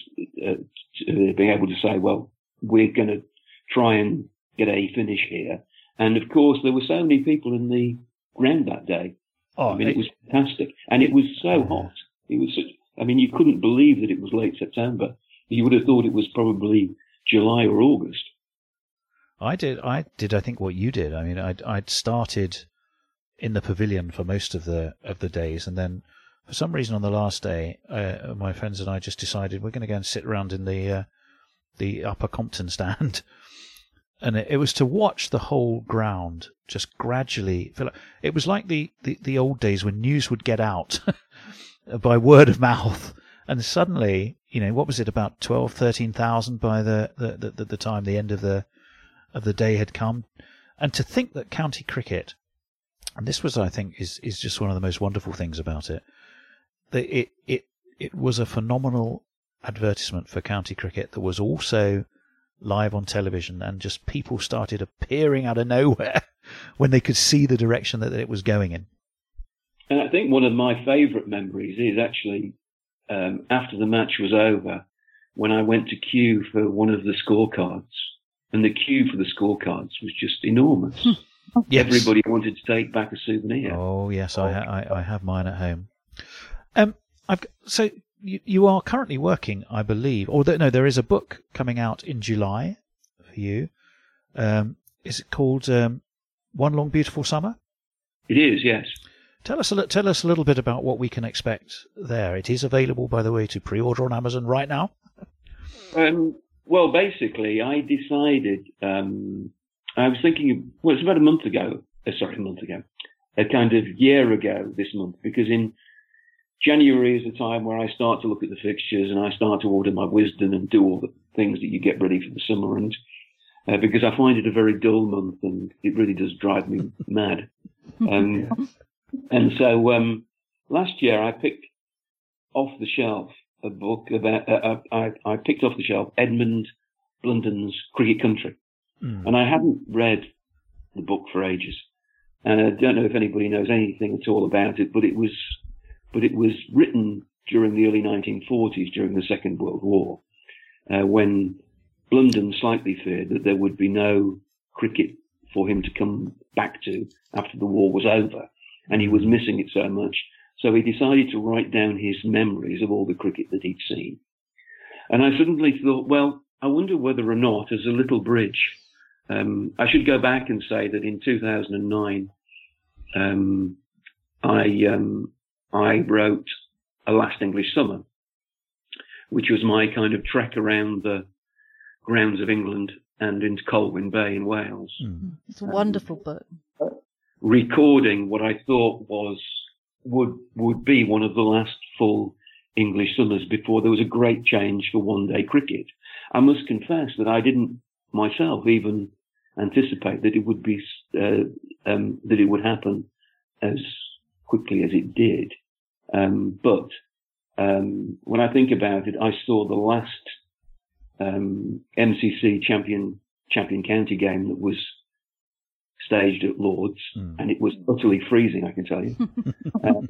uh, to- uh, being able to say, well, we're going to try and get a finish here. And of course, there were so many people in the ground that day. Oh, I mean, it- it was fantastic, and it was so hot. It was such. I mean, you couldn't believe that it was late September. You would have thought it was probably July or August. I did. I did. I think what you did. I mean, I'd, I'd started in the pavilion for most of the of the days, and then for some reason on the last day, uh, my friends and I just decided we're going to go and sit around in the uh, the Upper Compton stand, and it, it was to watch the whole ground just gradually fill up. It was like the, the, the old days when news would get out by word of mouth, and suddenly, you know, what was it about 12, 13,000 by the, the, the, the time the end of the of the day had come, and to think that county cricket, and this was, I think, is is just one of the most wonderful things about it, that it it it was a phenomenal advertisement for county cricket that was also live on television, and just people started appearing out of nowhere when they could see the direction that it was going in. And I think one of my favourite memories is actually um, after the match was over, when I went to queue for one of the scorecards, and the queue for the scorecards was just enormous. Yes. Everybody wanted to take back a souvenir. Oh yes, I, ha- I I have mine at home. Um, I've g- so you you are currently working, I believe, or th- no, there is a book coming out in July for you. Um, is it called um, One Long Beautiful Summer? It is, yes. Tell us a li- tell us a little bit about what we can expect there. It is available, by the way, to pre-order on Amazon right now. Um, well, basically, I decided. Um, I was thinking. Well, it's about a month ago. Uh, sorry, a month ago. A kind of year ago this month, because in January is the time where I start to look at the fixtures and I start to order my Wisden and do all the things that you get ready for the summer. And uh, because I find it a very dull month and it really does drive me mad. Um, and so um, last year I picked off the shelf a book about. Uh, uh, I, I picked off the shelf Edmund Blunden's Cricket Country, Mm. and I hadn't read the book for ages, and I don't know if anybody knows anything at all about it. But it was, but it was written during the early 1940s, during the Second World War, uh, when Blunden slightly feared that there would be no cricket for him to come back to after the war was over, and he was missing it so much. So he decided to write down his memories of all the cricket that he'd seen. And I suddenly thought, well, I wonder whether or not, as a little bridge, um, I should go back and say that in 2009, um, I um, I wrote a last English summer, which was my kind of trek around the grounds of England and into Colwyn Bay in Wales, Mm. It's a wonderful book. Recording what I thought was would would be one of the last full English summers before there was a great change for one day cricket. I must confess that I didn't myself even anticipate that it would be uh, um, that it would happen as quickly as it did. Um, but um, when I think about it, I saw the last um, MCC champion champion county game that was staged at Lords, Mm. and it was utterly freezing. I can tell you. um,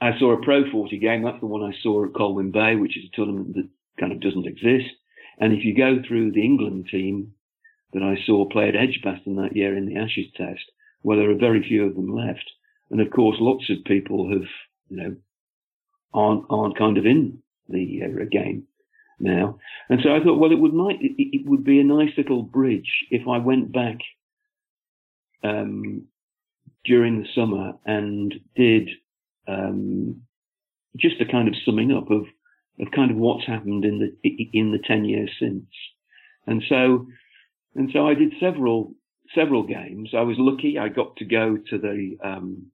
I saw a Pro 40 game. That's the one I saw at Colwyn Bay, which is a tournament that kind of doesn't exist. And if you go through the England team that I saw play at Edgbaston that year in the Ashes Test, well, there are very few of them left. And of course, lots of people have, you know, aren't aren't kind of in the uh, game now. And so I thought, well, it would might it, it would be a nice little bridge if I went back um, during the summer and did um, just a kind of summing up of of kind of what's happened in the in the ten years since. And so and so I did several several games. I was lucky. I got to go to the um,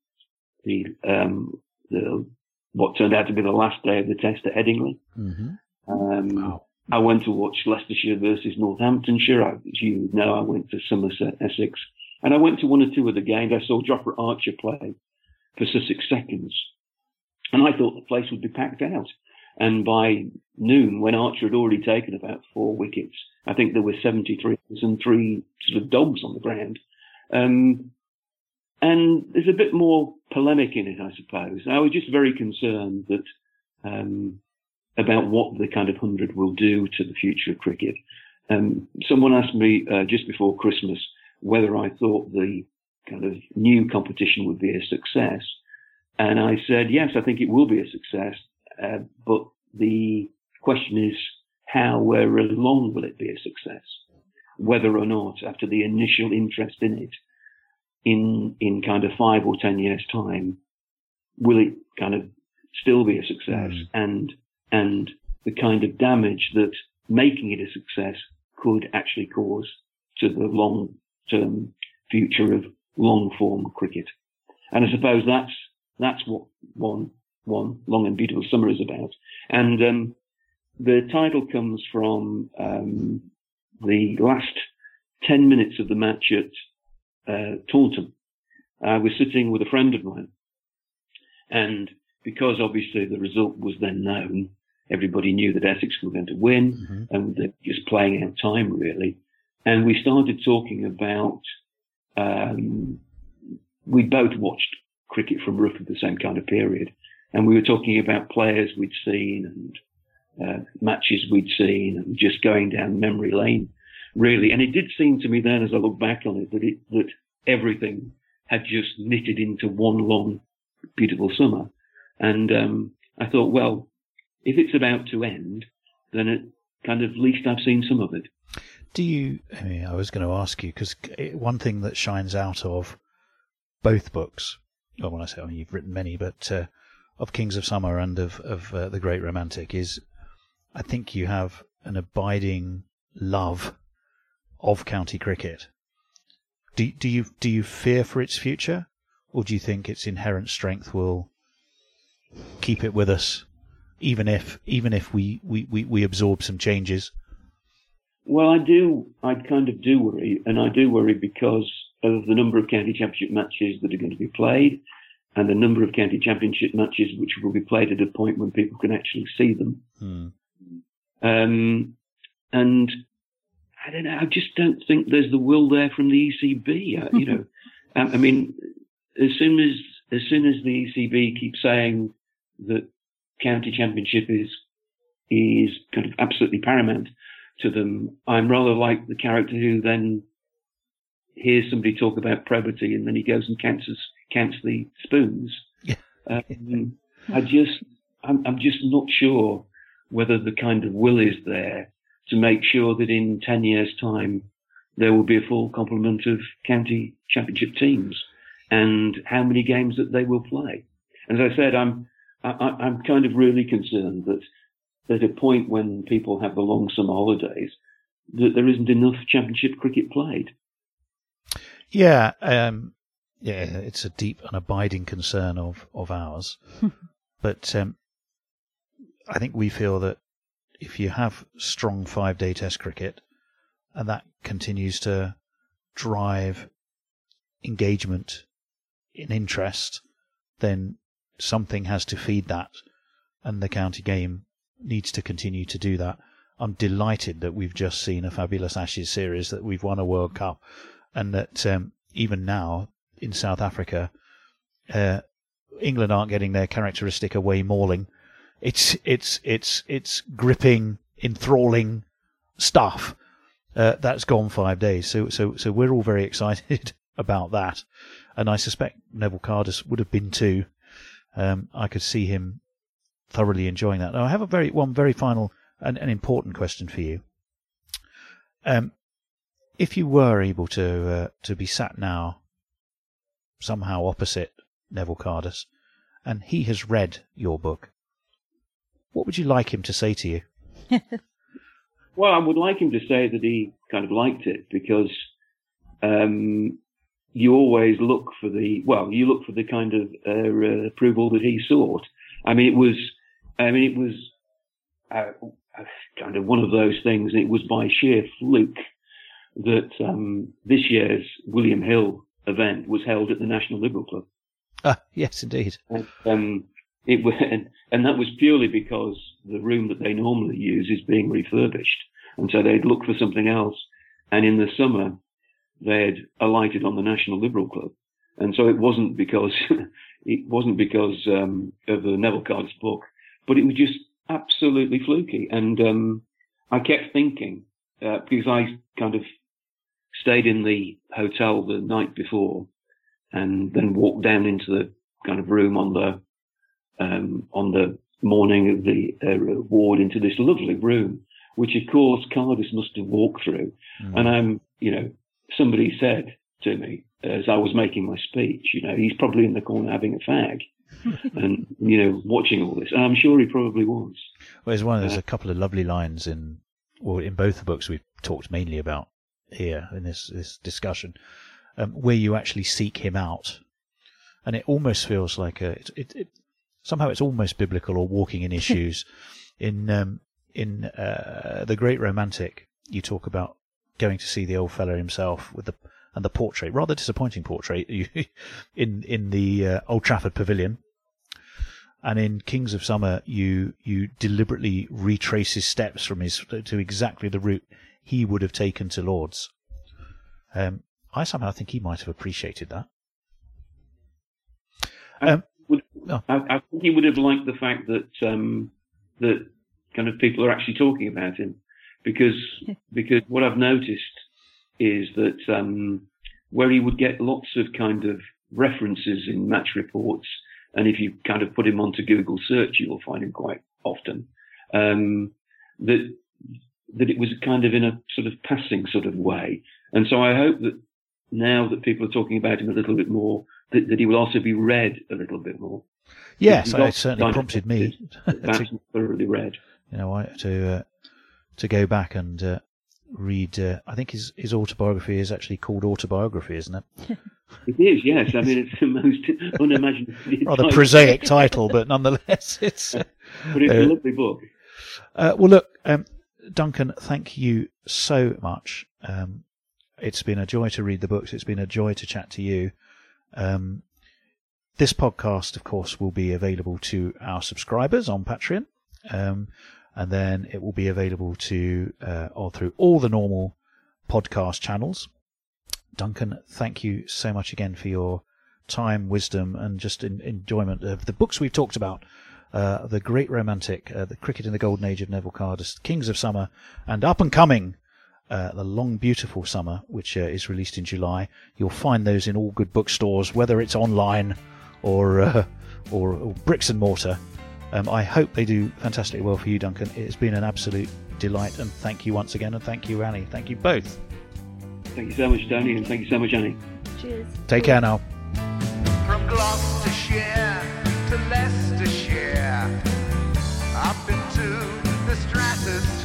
the um, the what turned out to be the last day of the test at Headingley. Mhm. Um, Wow. I went to watch Leicestershire versus Northamptonshire. I, as you know, I went to Somerset, Essex, and I went to one or two of the games. I saw Jofra Archer play for Sussex Seconds, and I thought the place would be packed out. And by noon, when Archer had already taken about four wickets, I think there were 73 and three sort of dogs on the ground. Um, and there's a bit more polemic in it, I suppose. I was just very concerned that um, about what the kind of hundred will do to the future of cricket. Um, someone asked me uh, just before Christmas whether I thought the kind of new competition would be a success, and I said yes, I think it will be a success. Uh, but the question is, how, where, and long will it be a success? Whether or not, after the initial interest in it, in in kind of five or ten years' time, will it kind of still be a success? Mm. And and the kind of damage that making it a success could actually cause to the long term future of long form cricket. And I suppose that's that's what one one long and beautiful summer is about. And um, the title comes from um, the last ten minutes of the match at uh, Taunton. I was sitting with a friend of mine, and because obviously the result was then known, everybody knew that Essex were going to win, Mhm. and they're just playing out time really. And we started talking about. Um, we both watched cricket from roughly the same kind of period, and we were talking about players we'd seen and uh, matches we'd seen, and just going down memory lane, really. And it did seem to me then, as I look back on it, that it that everything had just knitted into one long, beautiful summer. And um, I thought, well, if it's about to end, then at kind of least I've seen some of it. Do you? I mean, I was going to ask you because one thing that shines out of both books, well, when I say, I mean, you've written many, but uh, of Kings of Summer and of of uh, the Great Romantic is, I think you have an abiding love of county cricket. Do do you do you fear for its future, or do you think its inherent strength will keep it with us, even if even if we we, we, we absorb some changes? Well, I do. I kind of do worry, and I do worry because of the number of county championship matches that are going to be played, and the number of county championship matches which will be played at a point when people can actually see them. Hmm. Um, and I don't know. I just don't think there's the will there from the ECB. Uh, you know, I mean, as soon as as soon as the ECB keeps saying that county championship is is kind of absolutely paramount to them, I'm rather like the character who then hears somebody talk about probity and then he goes and counts counts the spoons. Yeah. Um, I just, I'm, I'm just not sure whether the kind of will is there to make sure that in 10 years time there will be a full complement of county championship teams and how many games that they will play. As I said, I'm, I, I- I'm kind of really concerned that at a point when people have the long summer holidays, that there isn't enough Championship cricket played. Yeah, um, yeah, it's a deep and abiding concern of of ours. but um, I think we feel that if you have strong five day Test cricket, and that continues to drive engagement in interest, then something has to feed that, and the county game needs to continue to do that. I'm delighted that we've just seen a fabulous Ashes series, that we've won a World Cup, and that um, even now in South Africa, uh, England aren't getting their characteristic away mauling. It's it's it's it's gripping, enthralling stuff uh, that's gone five days. So so so we're all very excited about that, and I suspect Neville Cardus would have been too. Um, I could see him thoroughly enjoying that. Now I have a very one very final and an important question for you. Um, if you were able to uh, to be sat now somehow opposite Neville Cardus, and he has read your book, what would you like him to say to you? Well, I would like him to say that he kind of liked it because um, you always look for the well, you look for the kind of uh, approval that he sought. I mean, it was, I mean, it was uh, kind of one of those things. And it was by sheer fluke that um, this year's William Hill event was held at the National Liberal Club. Ah, yes, indeed. And, um, it was, and, and that was purely because the room that they normally use is being refurbished, and so they'd look for something else. And in the summer, they'd alighted on the National Liberal Club, and so it wasn't because it wasn't because um, of the Neville Cardus book, but it was just absolutely fluky. And um, I kept thinking uh, because I kind of stayed in the hotel the night before, and then walked down into the kind of room on the um, on the morning of the uh, ward into this lovely room, which of course Cardus must have walked through. Mm. And I'm, you know, somebody said to me as I was making my speech, you know, he's probably in the corner having a fag. and you know, watching all this, and I'm sure he probably was. Well, there's one. There's a couple of lovely lines in, well, in both the books we've talked mainly about here in this this discussion, um, where you actually seek him out, and it almost feels like a it, it, it somehow it's almost biblical or walking in issues. in um, in uh, the Great Romantic, you talk about going to see the old fellow himself with the and the portrait, rather disappointing portrait, in in the uh, Old Trafford Pavilion. And in Kings of Summer, you you deliberately retrace his steps from his to exactly the route he would have taken to Lords. Um, I somehow think he might have appreciated that. Um, Would, Oh. I, I think he would have liked the fact that um, that kind of people are actually talking about him, because because what I've noticed is that um, where he would get lots of kind of references in match reports, and if you kind of put him onto Google search, you will find him quite often. Um, that that it was kind of in a sort of passing sort of way, and so I hope that now that people are talking about him a little bit more, that, that he will also be read a little bit more. yes, it certainly prompted me to, thoroughly read. you know I- to uh, to go back and uh, read. Uh, I think his his autobiography is actually called autobiography, isn't it? It is, yes. I mean, it's the most unimaginable. Rather prosaic title, but nonetheless, it's. But it's a uh, lovely book. Uh, well, look, um, Duncan, thank you so much. Um, it's been a joy to read the books. It's been a joy to chat to you. Um, this podcast, of course, will be available to our subscribers on Patreon, um, and then it will be available to uh, or through all the normal podcast channels. Duncan, thank you so much again for your time, wisdom, and just enjoyment of the books we've talked about. Uh, the Great Romantic, uh, the Cricket in the Golden Age of Neville Cardus, Kings of Summer, and up and coming, uh, the Long Beautiful Summer, which uh, is released in July. You'll find those in all good bookstores, whether it's online or uh, or, or bricks and mortar. Um, I hope they do fantastically well for you, Duncan. It has been an absolute delight, and thank you once again, and thank you, Annie. Thank you both. Thank you so much, Tony, and thank you so much, Annie. Cheers. Take care now. From Gloucestershire to Leicestershire, up into the stratosphere.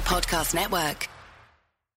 Podcast Network.